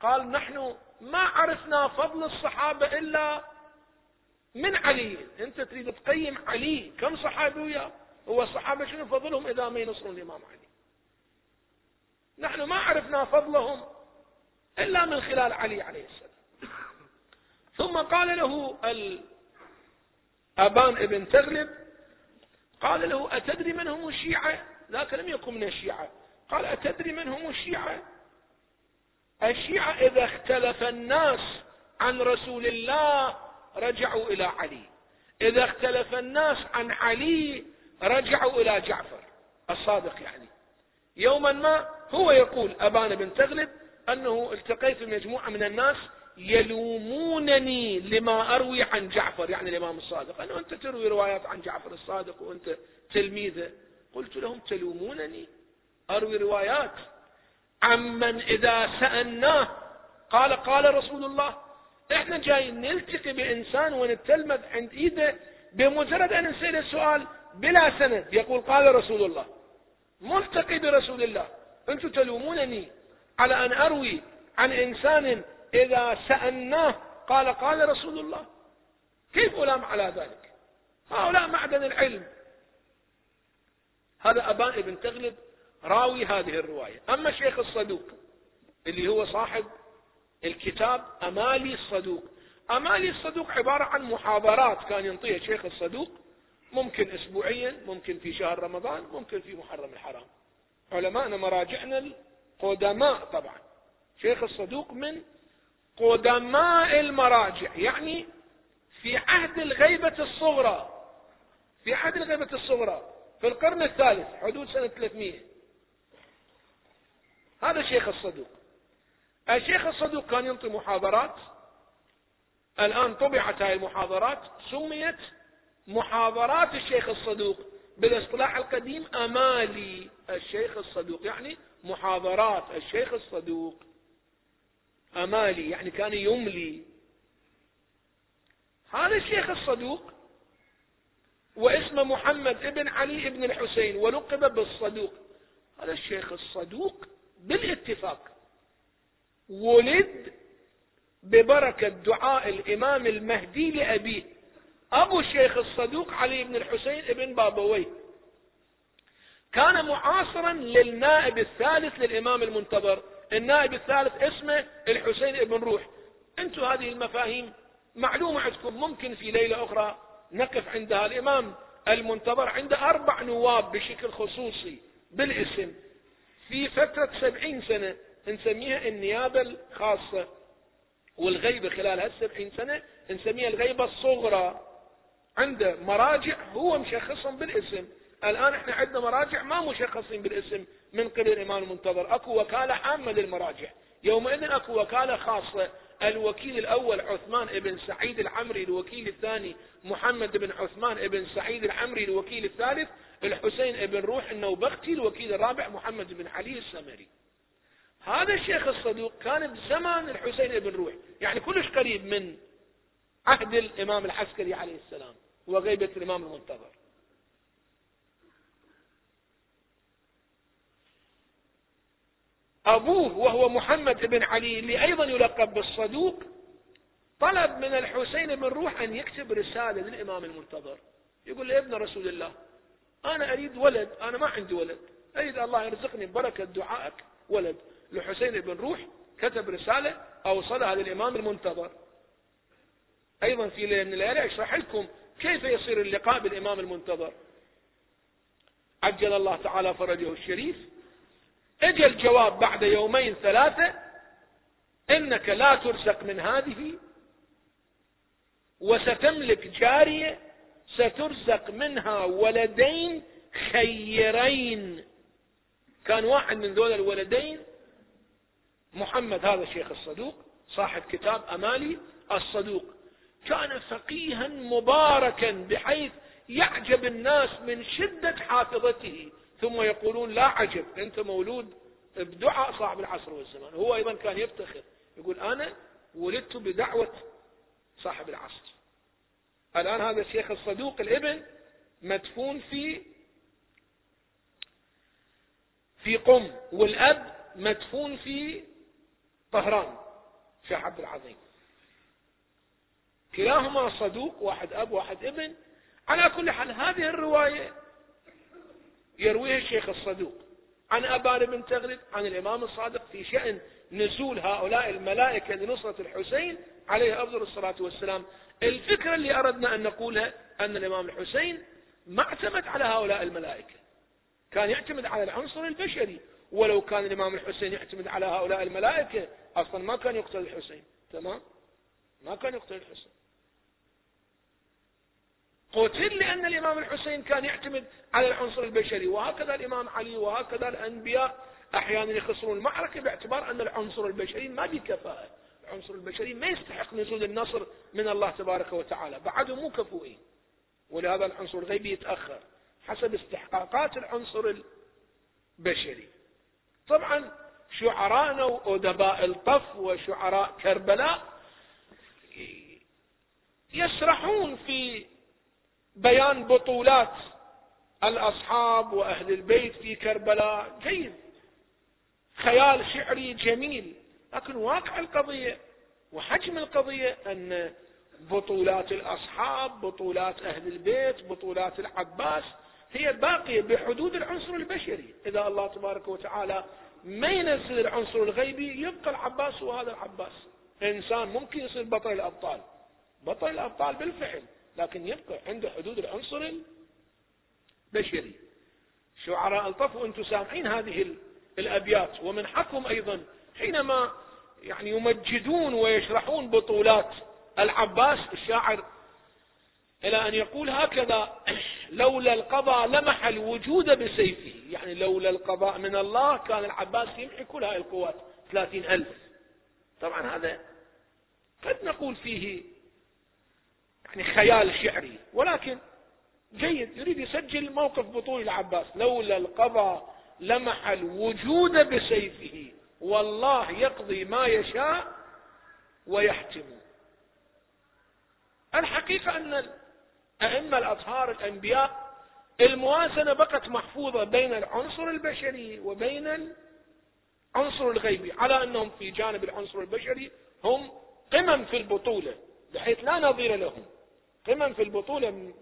قال نحن ما عرفنا فضل الصحابة إلا من علي. أنت تريد تقيم علي. كم صحابي وياه؟ هو الصحابة شنو فضلهم؟ إذا ما ينصرون الإمام علي. نحن ما عرفنا فضلهم إلا من خلال علي عليه السلام. ثم قال له أبان ابن تغلب قال له أتدري من هم الشيعة؟ ذاك لم يكن من الشيعة. قال أتدري من هم الشيعة؟ الشيعة إذا اختلف الناس عن رسول الله رجعوا إلى علي. إذا اختلف الناس عن علي رجعوا إلى جعفر الصادق يعني. يوما ما هو يقول أبان بن تغلب أنه التقيت بمجموعة من الناس يلومونني لما أروي عن جعفر يعني الإمام الصادق. أنه أنت تروي روايات عن جعفر الصادق وأنت تلميذه. قلت لهم تلومونني؟ أروي روايات. عمن إذا سألناه قال قال رسول الله إحنا جايين نلتقي بإنسان ونتلمذ عند إيده بمجرد أن نسأل السؤال بلا سند. يقول قال رسول الله ملتقي برسول الله. أنتم تلومونني على أن أروي عن إنسان إذا سألناه قال قال رسول الله. كيف ألام على ذلك؟ هؤلاء معدن العلم. هذا أبان ابن تغلب راوي هذه الرواية. أما الشيخ الصدوق اللي هو صاحب الكتاب أمالي الصدوق. أمالي الصدوق عبارة عن محاضرات كان ينطيها الشيخ الصدوق. ممكن أسبوعيا ممكن في شهر رمضان ممكن في محرم الحرام. علماءنا مراجعنا القدماء طبعا. شيخ الصدوق من قدماء المراجع يعني في عهد الغيبة الصغرى في عهد الغيبة الصغرى في القرن الثالث حدود سنة 300 هذا الشيخ الصدوق. الشيخ الصدوق كان ينطي محاضرات الآن طبعت هذه المحاضرات سميت محاضرات الشيخ الصدوق بالاصطلاح القديم أمالي. الشيخ الصدوق يعني محاضرات الشيخ الصدوق. أمالي يعني كان يملي. هذا الشيخ الصدوق واسمه محمد ابن علي ابن الحسين ولقب بالصدوق. هذا الشيخ الصدوق بالاتفاق. ولد ببركة دعاء الإمام المهدي لأبيه. أبو الشيخ الصدوق علي بن الحسين ابن بابويه. كان معاصرا للنائب الثالث للإمام المنتظر. النائب الثالث اسمه الحسين ابن روح. أنتم هذه المفاهيم معلومة عندكم ممكن في ليلة أخرى نقف عندها. الإمام المنتظر عنده أربع نواب بشكل خصوصي بالاسم. في فترة سبعين سنة نسميها النيابة الخاصة والغيبة خلال هالسبعين سنة نسميها الغيبة الصغرى. عنده مراجع هو مشخصهم بالاسم. الآن إحنا عندنا مراجع ما مشخصين بالاسم. من قبل الإمام المنتظر. أكو وكالة عامة للمراجع. يومئذ أكو وكالة خاصة. الوكيل الأول عثمان ابن سعيد العمري الوكيل الثاني محمد بن عثمان ابن سعيد العمري الوكيل الثالث الحسين ابن روح النوبختي الوكيل الرابع محمد بن علي السمري. هذا الشيخ الصدوق كان بزمان الحسين ابن روح. يعني كلش قريب من عهد الإمام العسكري عليه السلام وغيبة الإمام المنتظر. أبوه وهو محمد بن علي اللي أيضا يلقب بالصدوق طلب من الحسين بن روح أن يكتب رسالة للإمام المنتظر. يقول له ابن رسول الله أنا أريد ولد أنا ما عندي ولد. أريد الله يرزقني ببركة دعائك ولد. لحسين بن روح كتب رسالة أوصلها للإمام المنتظر. أيضا في ليلة من الليالي أشرح لكم كيف يصير اللقاء بالإمام المنتظر. عجل الله تعالى فرجه الشريف. اجى الجواب بعد يومين ثلاثة إنك لا ترزق من هذه وستملك جارية سترزق منها ولدين خيرين. كان واحد من ذول الولدين محمد هذا الشيخ الصدوق صاحب كتاب أمالي الصدوق كان فقيها مباركا بحيث يعجب الناس من شدة حافظته. ثم يقولون لا عجب أنت مولود بدعاء صاحب العصر والزمان. هو أيضا كان يفتخر يقول أنا ولدت بدعوة صاحب العصر. الآن هذا الشيخ الصدوق الإبن مدفون في في قم والأب مدفون في طهران شيخ عبد العظيم. كلاهما صدوق واحد أب واحد إبن. على كل حال هذه الرواية يرويها الشيخ الصدوق. عن أبان بن تغلب عن الإمام الصادق في شأن نزول هؤلاء الملائكة لنصرة الحسين عليه أفضل الصلاة والسلام. الفكرة اللي أردنا أن نقولها أن الإمام الحسين ما اعتمد على هؤلاء الملائكة. كان يعتمد على العنصر البشري. ولو كان الإمام الحسين يعتمد على هؤلاء الملائكة أصلا ما كان يقتل الحسين. تمام؟ ما كان يقتل الحسين. قتل لأن الإمام الحسين كان يعتمد على العنصر البشري وهكذا الإمام علي وهكذا الأنبياء أحيانا يخسرون المعركة باعتبار أن العنصر البشري ما بكفاءة العنصر البشري ما يستحق نزول النصر من الله تبارك وتعالى بعده مو كفؤين ولهذا العنصر الغيبي يتأخر حسب استحقاقات العنصر البشري. طبعا شعراءنا وأدباء الطف وشعراء كربلاء يسرحون في بيان بطولات الأصحاب وأهل البيت في كربلاء. جيد. خيال شعري جميل. لكن واقع القضية وحجم القضية أن بطولات الأصحاب بطولات أهل البيت بطولات العباس هي باقية بحدود العنصر البشري. إذا الله تبارك وتعالى ما ينزل العنصر الغيبي يبقى العباس هو هذا العباس. إنسان ممكن يصير بطل الأبطال. بطل الأبطال بالفعل لكن يبقى عنده حدود العنصر البشري شعراء الطف وأنتم سامعين هذه الأبيات. ومن حقهم أيضا حينما يعني يمجدون ويشرحون بطولات العباس الشاعر إلى أن يقول هكذا لولا القضاء لمح الوجود بسيفه. يعني لولا القضاء من الله كان العباس يمحي كل هاي القوات ثلاثين ألف. طبعا هذا قد نقول فيه يعني خيال شعري. ولكن جيد يريد يسجل موقف بطول العباس. لولا القضاء لمح الوجود بسيفه والله يقضي ما يشاء ويحتم الحقيقة أن الأئمة الأطهار الأنبياء الموازنة بقت محفوظة بين العنصر البشري وبين العنصر الغيبي على أنهم في جانب العنصر البشري هم قمم في البطولة بحيث لا نظير لهم. قمم في البطولة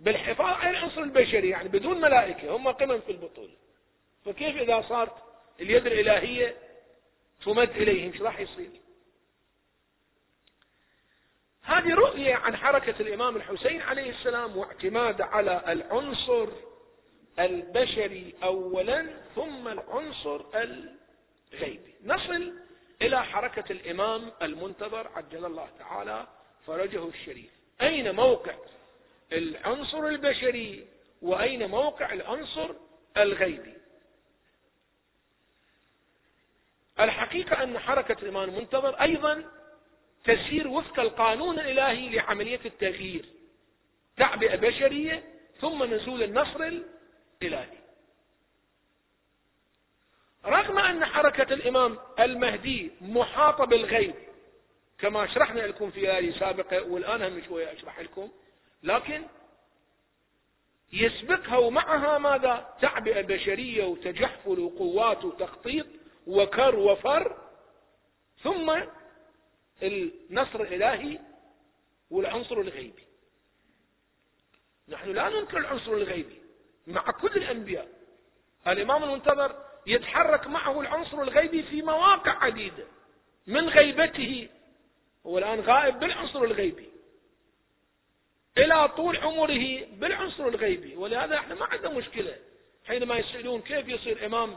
بالحفاظ على العنصر البشري يعني بدون ملائكة هم قمم في البطولة فكيف إذا صارت اليد الإلهية تمد إليهم؟ شو راح يصير؟ هذه رؤية عن حركة الإمام الحسين عليه السلام واعتماد على العنصر البشري أولا ثم العنصر الغيبي. نصل إلى حركة الإمام المنتظر عجل الله تعالى فرجه الشريف. أين موقع العنصر البشري وأين موقع العنصر الغيبي؟ الحقيقة أن حركة الإمام المنتظر أيضا تسير وفق القانون الإلهي لعملية التغيير تعبئة بشرية ثم نزول النصر الإلهي. رغم أن حركة الإمام المهدي محاطة بالغيب كما شرحنا لكم في آية سابقة والآن هم شوية أشرح لكم لكن يسبقها ومعها ماذا؟ تعبئة بشرية وتجحفل وقوات وتخطيط وكر وفر ثم النصر الإلهي والعنصر الغيبي. نحن لا ننكر العنصر الغيبي. مع كل الأنبياء الإمام المنتظر يتحرك معه العنصر الغيبي في مواقع عديدة. من غيبته هو الآن غائب بالعنصر الغيبي. إلى طول عمره بالعنصر الغيبي. ولهذا إحنا ما عندنا مشكلة. حينما يسألون كيف يصير إمام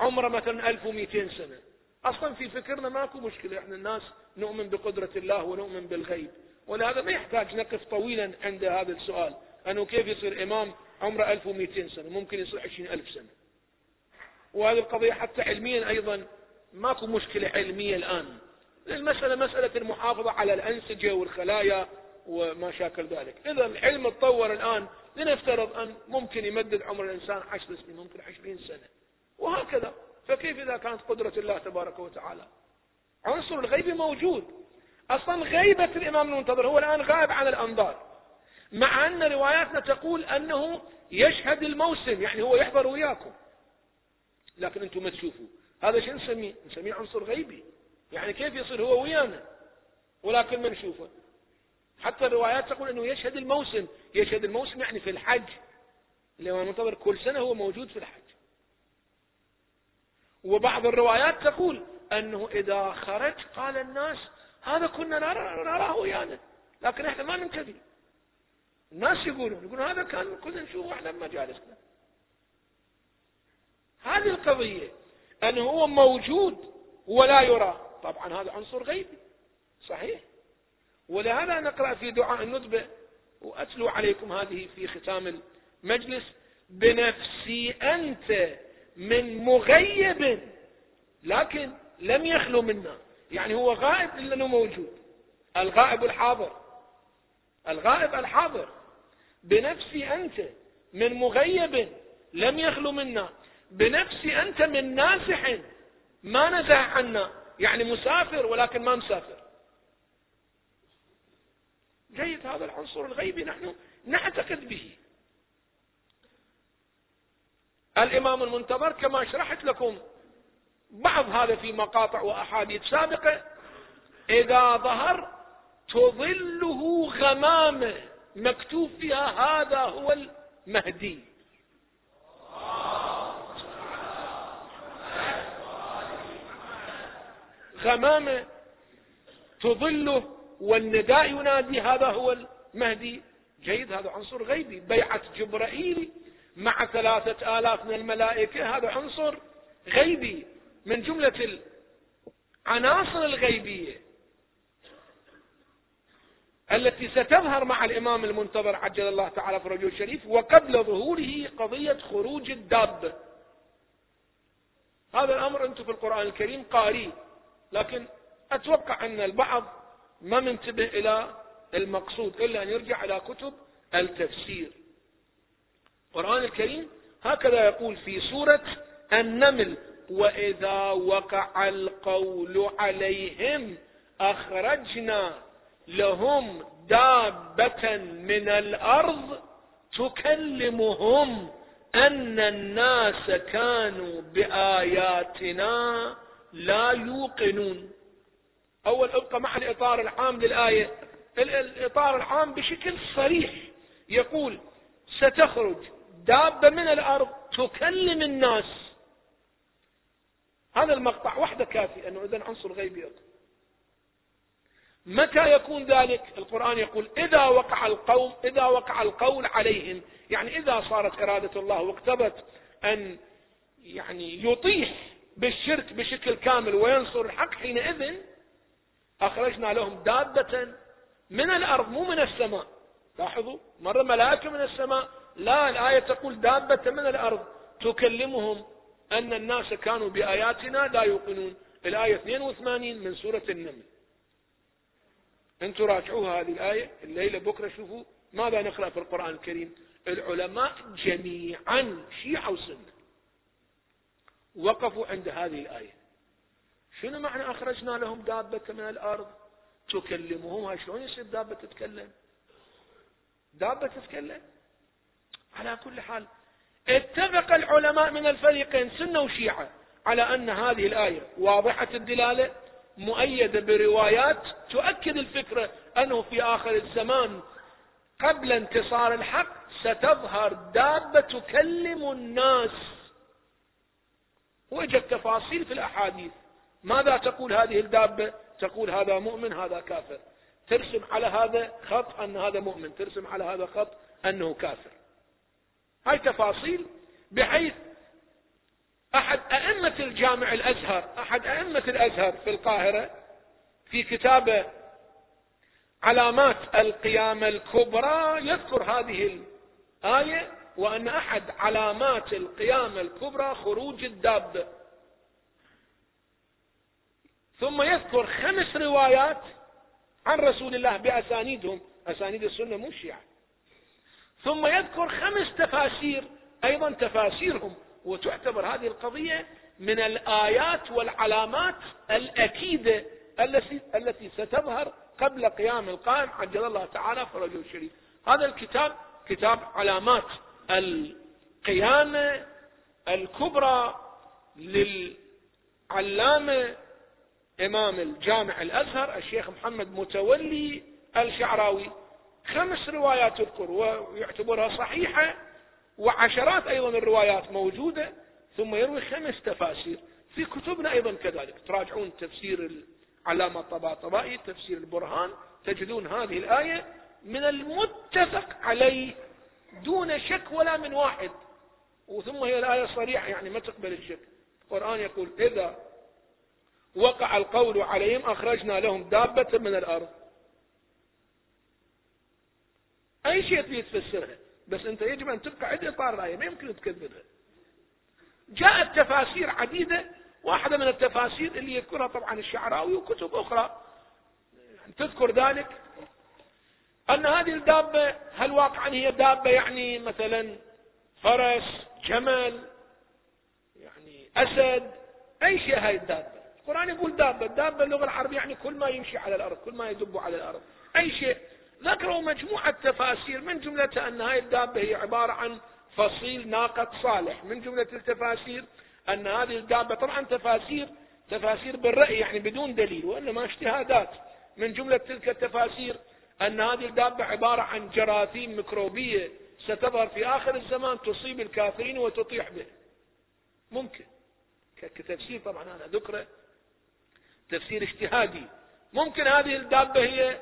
عمره مثلا 1200 سنة. أصلا في فكرنا ماكو مشكلة. إحنا الناس نؤمن بقدرة الله ونؤمن بالغيب. ولهذا ما يحتاج نقف طويلا عند هذا السؤال. أنه كيف يصير إمام عمره 1200 سنة؟ ممكن يصير 20000 سنة. وهذه القضية حتى علميا أيضا ماكو مشكلة علمية الآن. المسألة مسألة المحافظة على الأنسجة والخلايا وما شاكل ذلك. إذا العلم تطور الآن لنفترض أن ممكن يمدد عمر الإنسان عشر سنين ممكن عشرين سنة. وهكذا. فكيف إذا كانت قدرة الله تبارك وتعالى؟ عنصر الغيب موجود. أصلا غيبة الإمام المنتظر هو الآن غائب عن الأنظار. مع أن رواياتنا تقول أنه يشهد الموسم يعني هو يحضر وياكم. لكن أنتم ما تشوفوا. هذا شو نسميه نسميه عنصر غيبي. يعني كيف يصير هو ويانا؟ ولكن ما نشوفه. حتى الروايات تقول أنه يشهد الموسم. يشهد الموسم يعني في الحج. الإمام المنتظر كل سنة هو موجود في الحج. وبعض الروايات تقول أنه إذا خرج قال الناس هذا كنا نراه ويانا لكن إحنا ما ننتبه. الناس يقولون يقولون هذا كان كنا نشوفه إحنا بمجالسنا هذه القضية أنه هو موجود ولا يرى. طبعا هذا عنصر غيبي. صحيح؟ ولهذا نقرأ في دعاء الندبة وأتلو عليكم هذه في ختام المجلس. بنفسي أنت من مغيب لكن لم يخلو منا. يعني هو غائب إلا أنه موجود. الغائب الحاضر. الغائب الحاضر. بنفسي أنت من مغيب لم يخلو منا. بنفسي أنت من نازح ما نزح عنا. يعني مسافر ولكن ما مسافر. جيد هذا العنصر الغيبي نحن نعتقد به. الإمام المنتظر كما شرحت لكم بعض هذا في مقاطع وأحاديث سابقة إذا ظهر تظله غمامة مكتوب فيها هذا هو المهدي. غمامة تظله والنداء ينادي هذا هو المهدي. جيد هذا عنصر غيبي. بيعة جبرائيل مع ثلاثة آلاف من الملائكة هذا عنصر غيبي. من جملة العناصر الغيبية التي ستظهر مع الإمام المنتظر عجل الله تعالى فرجه الشريف وقبل ظهوره قضية خروج الدابة هذا الأمر أنتم في القرآن الكريم قاري لكن أتوقع أن البعض ما منتبه إلى المقصود إلا أن يرجع إلى كتب التفسير. القرآن الكريم هكذا يقول في سورة النمل وإذا وقع القول عليهم أخرجنا لهم دابة من الأرض تكلمهم أن الناس كانوا بآياتنا لا يوقنون. أول أبقى مع الإطار العام للآية. الإطار العام بشكل صريح يقول ستخرج دابة من الأرض تكلم الناس. هذا المقطع وحده كافي أنه إذا عنصر غيبي يقول متى يكون ذلك؟ القرآن يقول إذا وقع القول إذا وقع القول عليهم. يعني إذا صارت إرادة الله واقتضت أن يعني يطيح بالشرك بشكل كامل وينصر الحق حينئذ أخرجنا لهم دابة من الأرض مو من السماء. لاحظوا مرة ملائكة من السماء لا الآية تقول دابة من الأرض. تكلمهم أن الناس كانوا بآياتنا لا يوقنون. الآية 82 من سورة النمل. أنتم راجعوها هذه الآية الليلة بكرة شوفوا ماذا نقرأ في القرآن الكريم. العلماء جميعا شيعة وسنة وقفوا عند هذه الآية. شنو معنى أخرجنا لهم دابة من الأرض؟ تكلمهم. شلون يصير دابة تتكلم؟ دابة تتكلم؟ على كل حال اتفق العلماء من الفريقين سنة وشيعة على أن هذه الآية واضحة الدلالة مؤيدة بروايات تؤكد الفكرة أنه في آخر الزمان قبل انتصار الحق ستظهر دابة تكلم الناس. وجد تفاصيل في الأحاديث. ماذا تقول هذه الدابة؟ تقول هذا مؤمن هذا كافر. ترسم على هذا خط أن هذا مؤمن ترسم على هذا خط أنه كافر. هاي تفاصيل بحيث أحد أئمة الجامع الأزهر أحد أئمة الأزهر في القاهرة في كتابة علامات القيامة الكبرى يذكر هذه الآية وأن أحد علامات القيامة الكبرى خروج الدابة. ثم يذكر خمس روايات عن رسول الله بأسانيدهم. أسانيد السنة مو الشيعة ثم يذكر خمس تفاسير أيضا تفاسيرهم وتعتبر هذه القضية من الآيات والعلامات الأكيدة التي ستظهر قبل قيام القائم عجل الله تعالى فرجه الشريف. هذا الكتاب كتاب علامات القيامة الكبرى للعلامة إمام الجامع الأزهر الشيخ محمد متولي الشعراوي. خمس روايات تذكر ويعتبرها صحيحة وعشرات أيضا الروايات موجودة ثم يروي خمس تفاسير. في كتبنا أيضا كذلك. تراجعون تفسير العلامة الطباطبائي تفسير البرهان تجدون هذه الآية. من المتفق عليه دون شك ولا من واحد. وثم هي الآية صريحة يعني ما تقبل الشك. القرآن يقول إذا وقع القول عليهم أخرجنا لهم دابة من الأرض. أي شيء تريد تفسرها بس أنت يجب أن تبقى عند إطار الآية ما يمكن تكذبها. جاءت تفاسير عديدة واحدة من التفاسير اللي يذكرها طبعا الشعراوي وكتب أخرى. تذكر ذلك؟ أن هذه الدابة هل واقعا هي دابة يعني مثلا فرس جمل يعني أسد أي شيء هاي الدابة؟ القرآن يقول دابة الدابة اللغة العربية يعني كل ما يمشي على الأرض كل ما يدب على الأرض. أي شيء. ذكروا مجموعة تفاسير من جملتها أن هاي الدابة هي عبارة عن فصيل ناقة صالح. من جملة التفاسير أن هذه الدابة طبعا تفاسير تفاسير بالرأي يعني بدون دليل وإنما اجتهادات. من جملة تلك التفاسير أن هذه الدابة عبارة عن جراثيم ميكروبية ستظهر في آخر الزمان تصيب الكافرين وتطيح به. ممكن. كتفسير طبعا هذا ذكره تفسير اجتهادي. ممكن هذه الدابة هي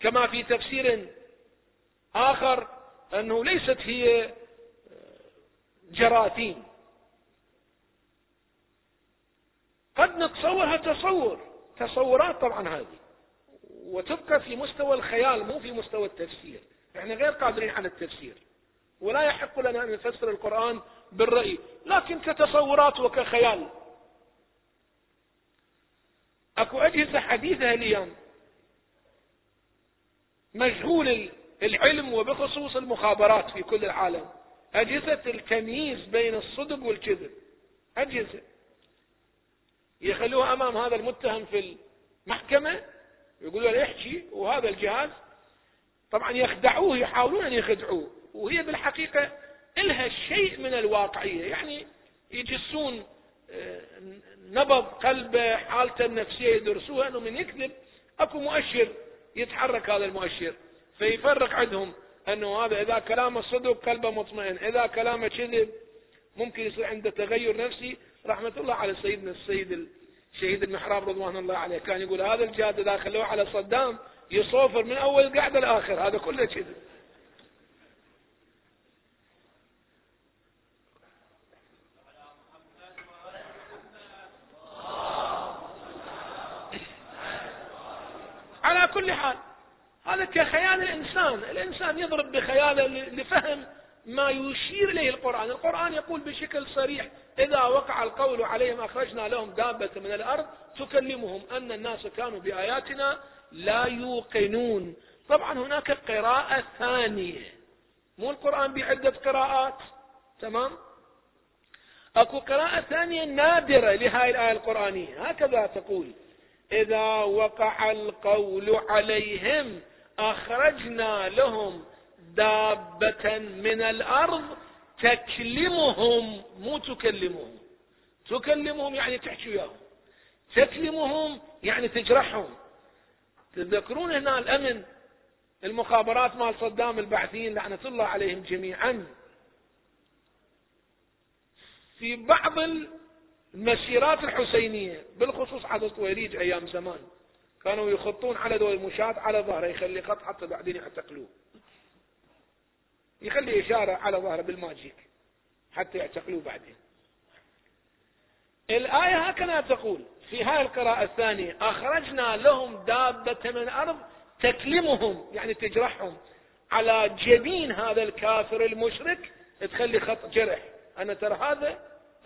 كما في تفسير آخر أنه ليست هي جراثيم. قد نتصورها تصور تصورات طبعا هذه وتبقى في مستوى الخيال مو في مستوى التفسير. إحنا غير قادرين على التفسير. ولا يحق لنا أن نفسر القرآن بالرأي لكن كتصورات وكخيال. أكو أجهزة حديثة اليوم. مشغول العلم وبخصوص المخابرات في كل العالم. أجهزة التمييز بين الصدق والكذب أجهزة. يخلوها أمام هذا المتهم في المحكمة. يقولوا له احكي وهذا الجهاز. طبعا يخدعوه يحاولون أن يخدعوه. وهي بالحقيقة إلها شيء من الواقعية. يعني يجسون نبض قلبه حالته النفسية يدرسوها أنه من يكذب أكو مؤشر يتحرك هذا المؤشر فيفرق عندهم أنه هذا إذا كلامه صدق قلبه مطمئن إذا كلامه كذب ممكن يصير عنده تغير نفسي. رحمة الله على سيدنا السيد شهيد المحراب رضوان الله عليه كان يقول هذا الجهاد إذا خلوه على صدام يصوفر من أول قعدة لآخر هذا كله كذب. كل حال. هذا كخيال الإنسان. الإنسان يضرب بخياله لفهم ما يشير إليه القرآن. القرآن يقول بشكل صريح إذا وقع القول عليهم أخرجنا لهم دابة من الأرض تكلمهم أن الناس كانوا بآياتنا لا يوقنون. طبعا هناك قراءة ثانية. مو القرآن بعدة قراءات؟ تمام؟ أكو قراءة ثانية نادرة لهذه الآية القرآنية. هكذا تقول. إذا وقع القول عليهم أخرجنا لهم دابة من الأرض تكلمهم مو تكلمهم. تكلمهم يعني تحكي وياهم. تكلمهم يعني تجرحهم. تذكرون هنا الأمن المخابرات مال صدام البعثيين لعنة الله عليهم جميعا. في بعض المسيرات الحسينية بالخصوص عدد طويريج أيام زمان كانوا يخطون على دول المشاة على ظهره يخلي خط حتى بعدين يعتقلوه. يخلي إشارة على ظهره بالماجيك حتى يعتقلوه بعدين. الآية هكذا تقول في هاي القراءة الثانية أخرجنا لهم دابة من الأرض تكلمهم يعني تجرحهم على جبين هذا الكافر المشرك تخلي خط جرح. أنا ترى هذا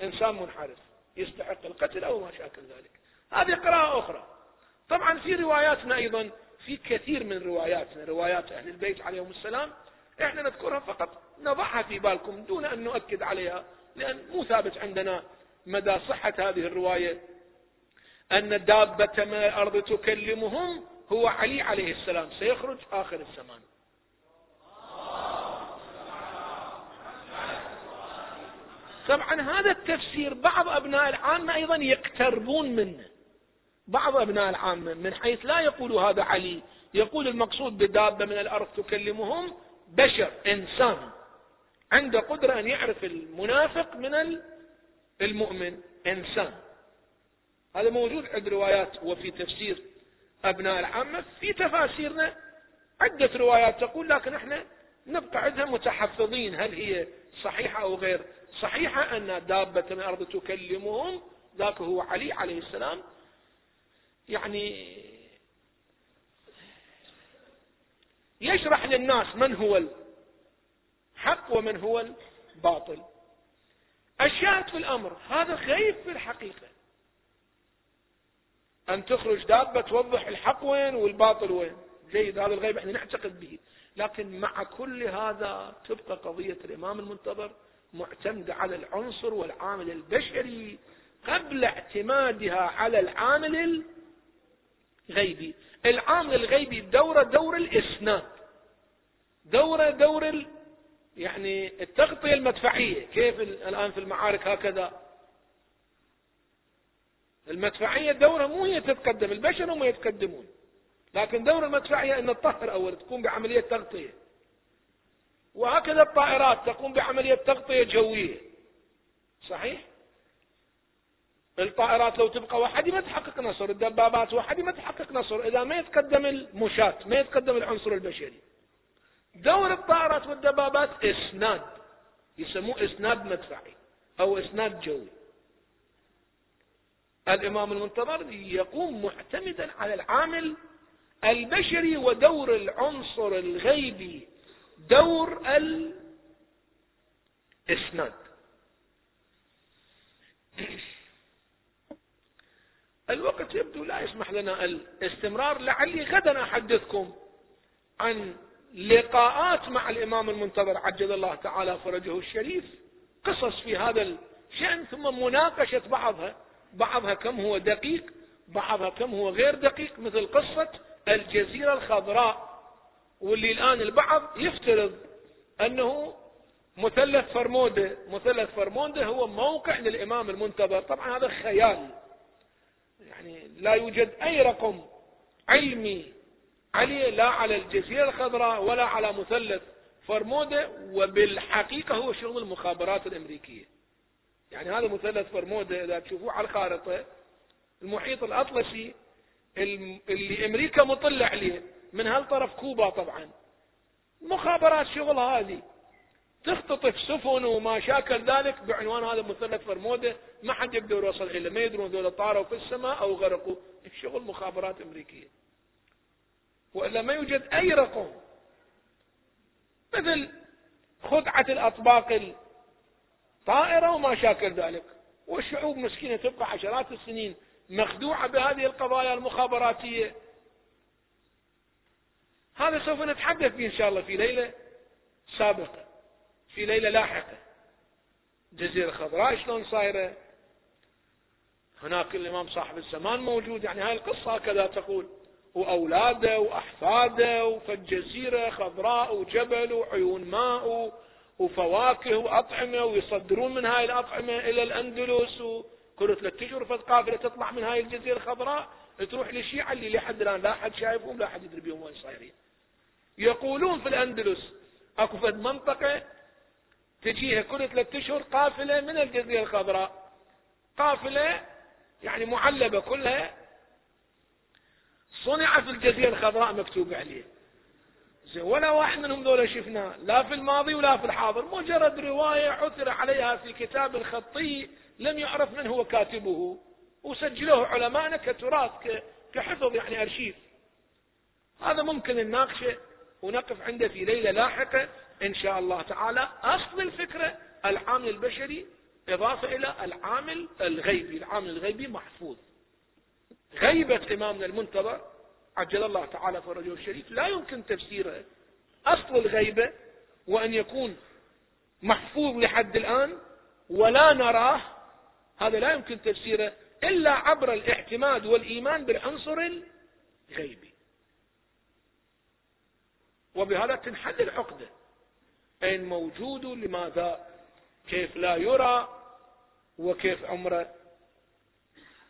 إنسان منحرف. يستحق القتل أو ما شاكل ذلك. هذه قراءة أخرى. طبعا في رواياتنا أيضا في كثير من رواياتنا روايات أهل البيت عليهم السلام إحنا نذكرها فقط. نضعها في بالكم دون أن نؤكد عليها لأن مو ثابت عندنا مدى صحة هذه الرواية. أن دابة من الأرض تكلمهم هو علي عليه السلام. سيخرج آخر الزمان. طبعا هذا التفسير بعض أبناء العامة أيضا يقتربون منه. بعض أبناء العامة من حيث لا يقول هذا علي. يقول المقصود بدابة من الأرض تكلمهم بشر إنسان. عنده قدرة أن يعرف المنافق من المؤمن إنسان. هذا موجود عند روايات وفي تفسير أبناء العامة في تفاسيرنا عدة روايات تقول لكن إحنا نبقى عندها متحفظين هل هي صحيحة أو غير. صحيحة أن دابة من الأرض تكلمهم ذاك هو علي عليه السلام. يعني يشرح للناس من هو الحق ومن هو الباطل. الشاهد في الأمر هذا غيب في الحقيقة. أن تخرج دابة توضح الحق وين والباطل وين. جيد هذا الغيب إحنا نعتقد به. لكن مع كل هذا تبقى قضية الإمام المنتظر. معتمدة على العنصر والعامل البشري قبل اعتمادها على العامل الغيبي. العامل الغيبي دورة دور الإسناد. دورة دور ال... يعني التغطية المدفعية. كيف الآن في المعارك هكذا. المدفعية دورها مو هي تتقدم البشر هم يتقدمون. لكن دور المدفعية أن تطهر أول تقوم بعملية تغطية. وهكذا الطائرات تقوم بعملية تغطية جوية. صحيح؟ الطائرات لو تبقى وحدي ما تحقق نصر الدبابات وحدي ما تحقق نصر إذا ما يتقدم المشاة ما يتقدم العنصر البشري. دور الطائرات والدبابات إسناد يسموه إسناد مدفعي أو إسناد جوي. الإمام المنتظر يقوم معتمدا على العامل البشري ودور العنصر الغيبي دور الإسناد الوقت يبدو لا يسمح لنا الاستمرار لعلي غدا أحدثكم عن لقاءات مع الإمام المنتظر عجل الله تعالى فرجه الشريف قصص في هذا الشأن ثم مناقشة بعضها بعضها كم هو دقيق بعضها كم هو غير دقيق مثل قصة الجزيرة الخضراء. واللي الآن البعض يفترض أنه مثلث فرمودة مثلث فرمودة هو موقع للإمام المنتظر. طبعا هذا خيال. يعني لا يوجد أي رقم علمي عليه لا على الجزيرة الخضراء ولا على مثلث فرمودة وبالحقيقة هو شغل المخابرات الأمريكية. يعني هذا مثلث فرمودة إذا تشوفوه على الخارطة المحيط الأطلسي اللي أمريكا مطلة عليه. من هالطرف كوبا طبعا. مخابرات شغل هذه. تختطف سفن وما شاكل ذلك بعنوان هذا مثلث فرمودة ما حد يقدر يوصل إليه ما يدرون ذولا طاروا في السماء أو غرقوا. الشغل مخابرات أمريكية. وإلا ما يوجد أي رقم. مثل خدعة الأطباق الطائرة وما شاكل ذلك. والشعوب مسكينة تبقى عشرات السنين مخدوعة بهذه القضايا المخابراتية. هذا سوف نتحدث به إن شاء الله في ليلة سابقة في ليلة لاحقة. جزيرة خضراء شلون صايرة؟ هناك الإمام صاحب الزمان موجود يعني هاي القصة هكذا تقول. وأولاده وأحفاده وفالجزيرة خضراء وجبل وعيون ماء وفواكه وأطعمة ويصدرون من هاي الأطعمة إلى الأندلس وكل ثلاث أشهر قافلة تطلع من هاي الجزيرة الخضراء تروح للشيعة اللي لحد الآن لا حد شايفهم لا حد يدري بهم وين صايرين. يقولون في الأندلس أكو فد منطقة تجيها كل ثلاثة أشهر قافلة من الجزيرة الخضراء. قافلة يعني معلبة كلها صنع في الجزيرة الخضراء مكتوب عليه ولا واحد منهم ذولا شفناه لا في الماضي ولا في الحاضر. مجرد رواية عثر عليها في كتاب خطي لم يعرف من هو كاتبه. وسجلوه علماءنا كتراث كحفظ يعني أرشيف. هذا ممكن نناقشه. ونقف عنده في ليلة لاحقة إن شاء الله تعالى. أصل الفكرة العامل البشري إضافة إلى العامل الغيبي. العامل الغيبي محفوظ. غيبة إمامنا المنتظر عجل الله تعالى فرجه الشريف. لا يمكن تفسيرها أصل الغيبة وأن يكون محفوظ لحد الآن ولا نراه هذا لا يمكن تفسيره إلا عبر الاعتماد والإيمان بالعنصر الغيبي. وبهذا تنحل العقدة أين موجود لماذا؟ كيف لا يرى؟ وكيف عمره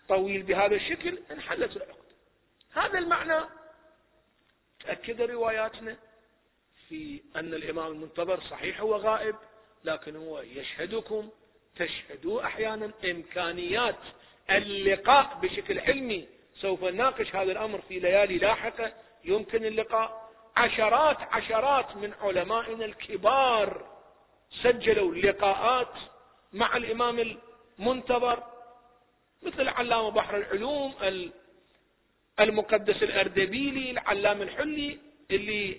طويل بهذا الشكل؟ انحلت العقدة هذا المعنى. تأكد رواياتنا في أن الإمام المنتظر صحيح هو غائب لكن هو يشهدكم تشهدوا أحيانا إمكانيات اللقاء بشكل علمي. سوف نناقش هذا الأمر في ليالي لاحقة. يمكن اللقاء. عشرات عشرات من علمائنا الكبار سجلوا لقاءات مع الإمام المنتظر مثل علامة بحر العلوم المقدس الأردبيلي العلام الحلي اللي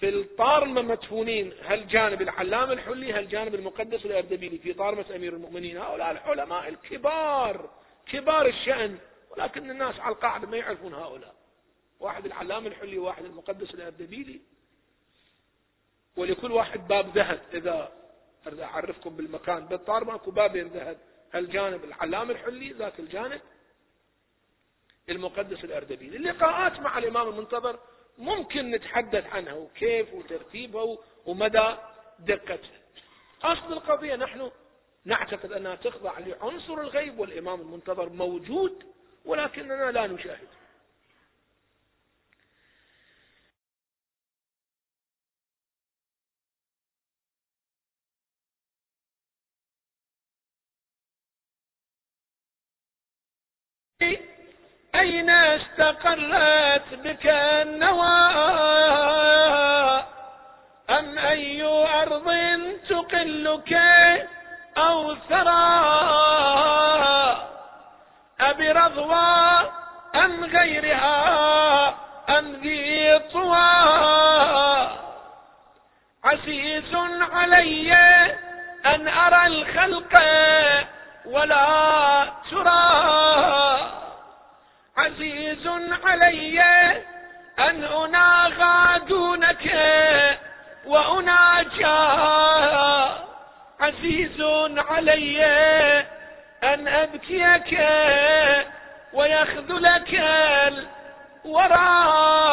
في الطارمة مدفونين هل جانب العلام الحلي هل جانب المقدس الأردبيلي في طارمة أمير المؤمنين هؤلاء العلماء الكبار كبار الشأن ولكن الناس على القاعدة ما يعرفون هؤلاء. واحد العلام الحلي واحد المقدس الأردبيلي. ولكل واحد باب ذهب إذا أعرفكم بالمكان. بالطارمة أكو بابين ذهب. الجانب العلام الحلي ذاك الجانب المقدس الأردبيلي. اللقاءات مع الإمام المنتظر ممكن نتحدث عنها وكيف وترتيبها ومدى دقتها. أصل القضية نحن نعتقد أنها تخضع لعنصر الغيب والإمام المنتظر موجود ولكننا لا نشاهد. أين استقرت بك النوى؟ أم أي أرض تقلك أو ثرى؟ أبي رضوى أم غيرها أم ذي طوى عزيز علي أن أرى الخلق ولا ترى. عزيز علي أن أناغى دونك وأناجى. عزيز علي أن أبكيك ويخذلك الوراء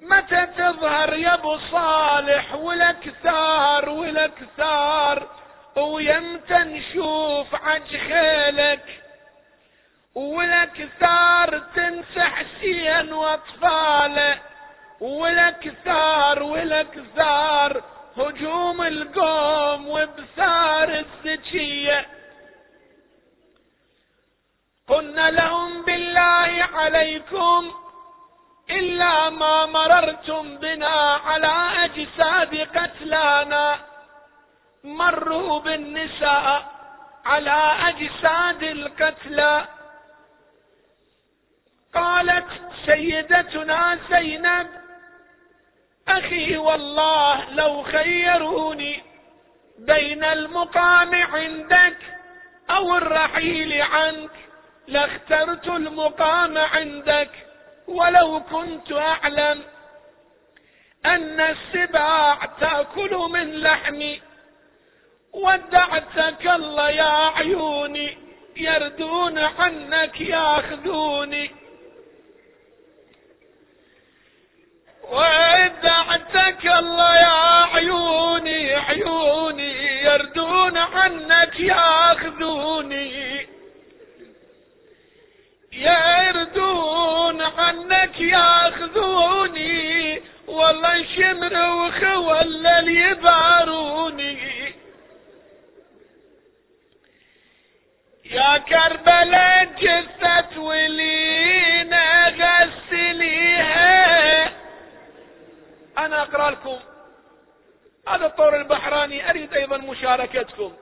متى تظهر يا أبو صالح ولك ثار ولك ثار ويمتى نشوف عج ولك ثار تنسى حسين وأطفاله ولك ثار ولك ثار هجوم القوم وبثار الزكية. قلنا لهم بالله عليكم إلا ما مررتم بنا على أجساد قتلانا. مروا بالنساء على أجساد القتلى قالت سيدتنا زينب أخي والله لو خيروني بين المقام عندك أو الرحيل عنك لاخترت المقام عندك ولو كنت أعلم أن السباع تأكل من لحمي. ودعتك الله يا عيوني يردون عنك ياخذوني. ودعتك الله يا عيوني عيوني يردون عنك ياخذوني. يردون عنك ياخذوني والله شمر وخول يباروني. يا كربلاء جثة ولينا غسليها. أنا أقرأ لكم. هذا الطور البحراني أريد أيضا مشاركتكم.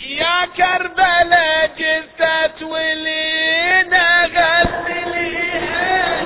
يا كربلاء جثة ولينا غسليها.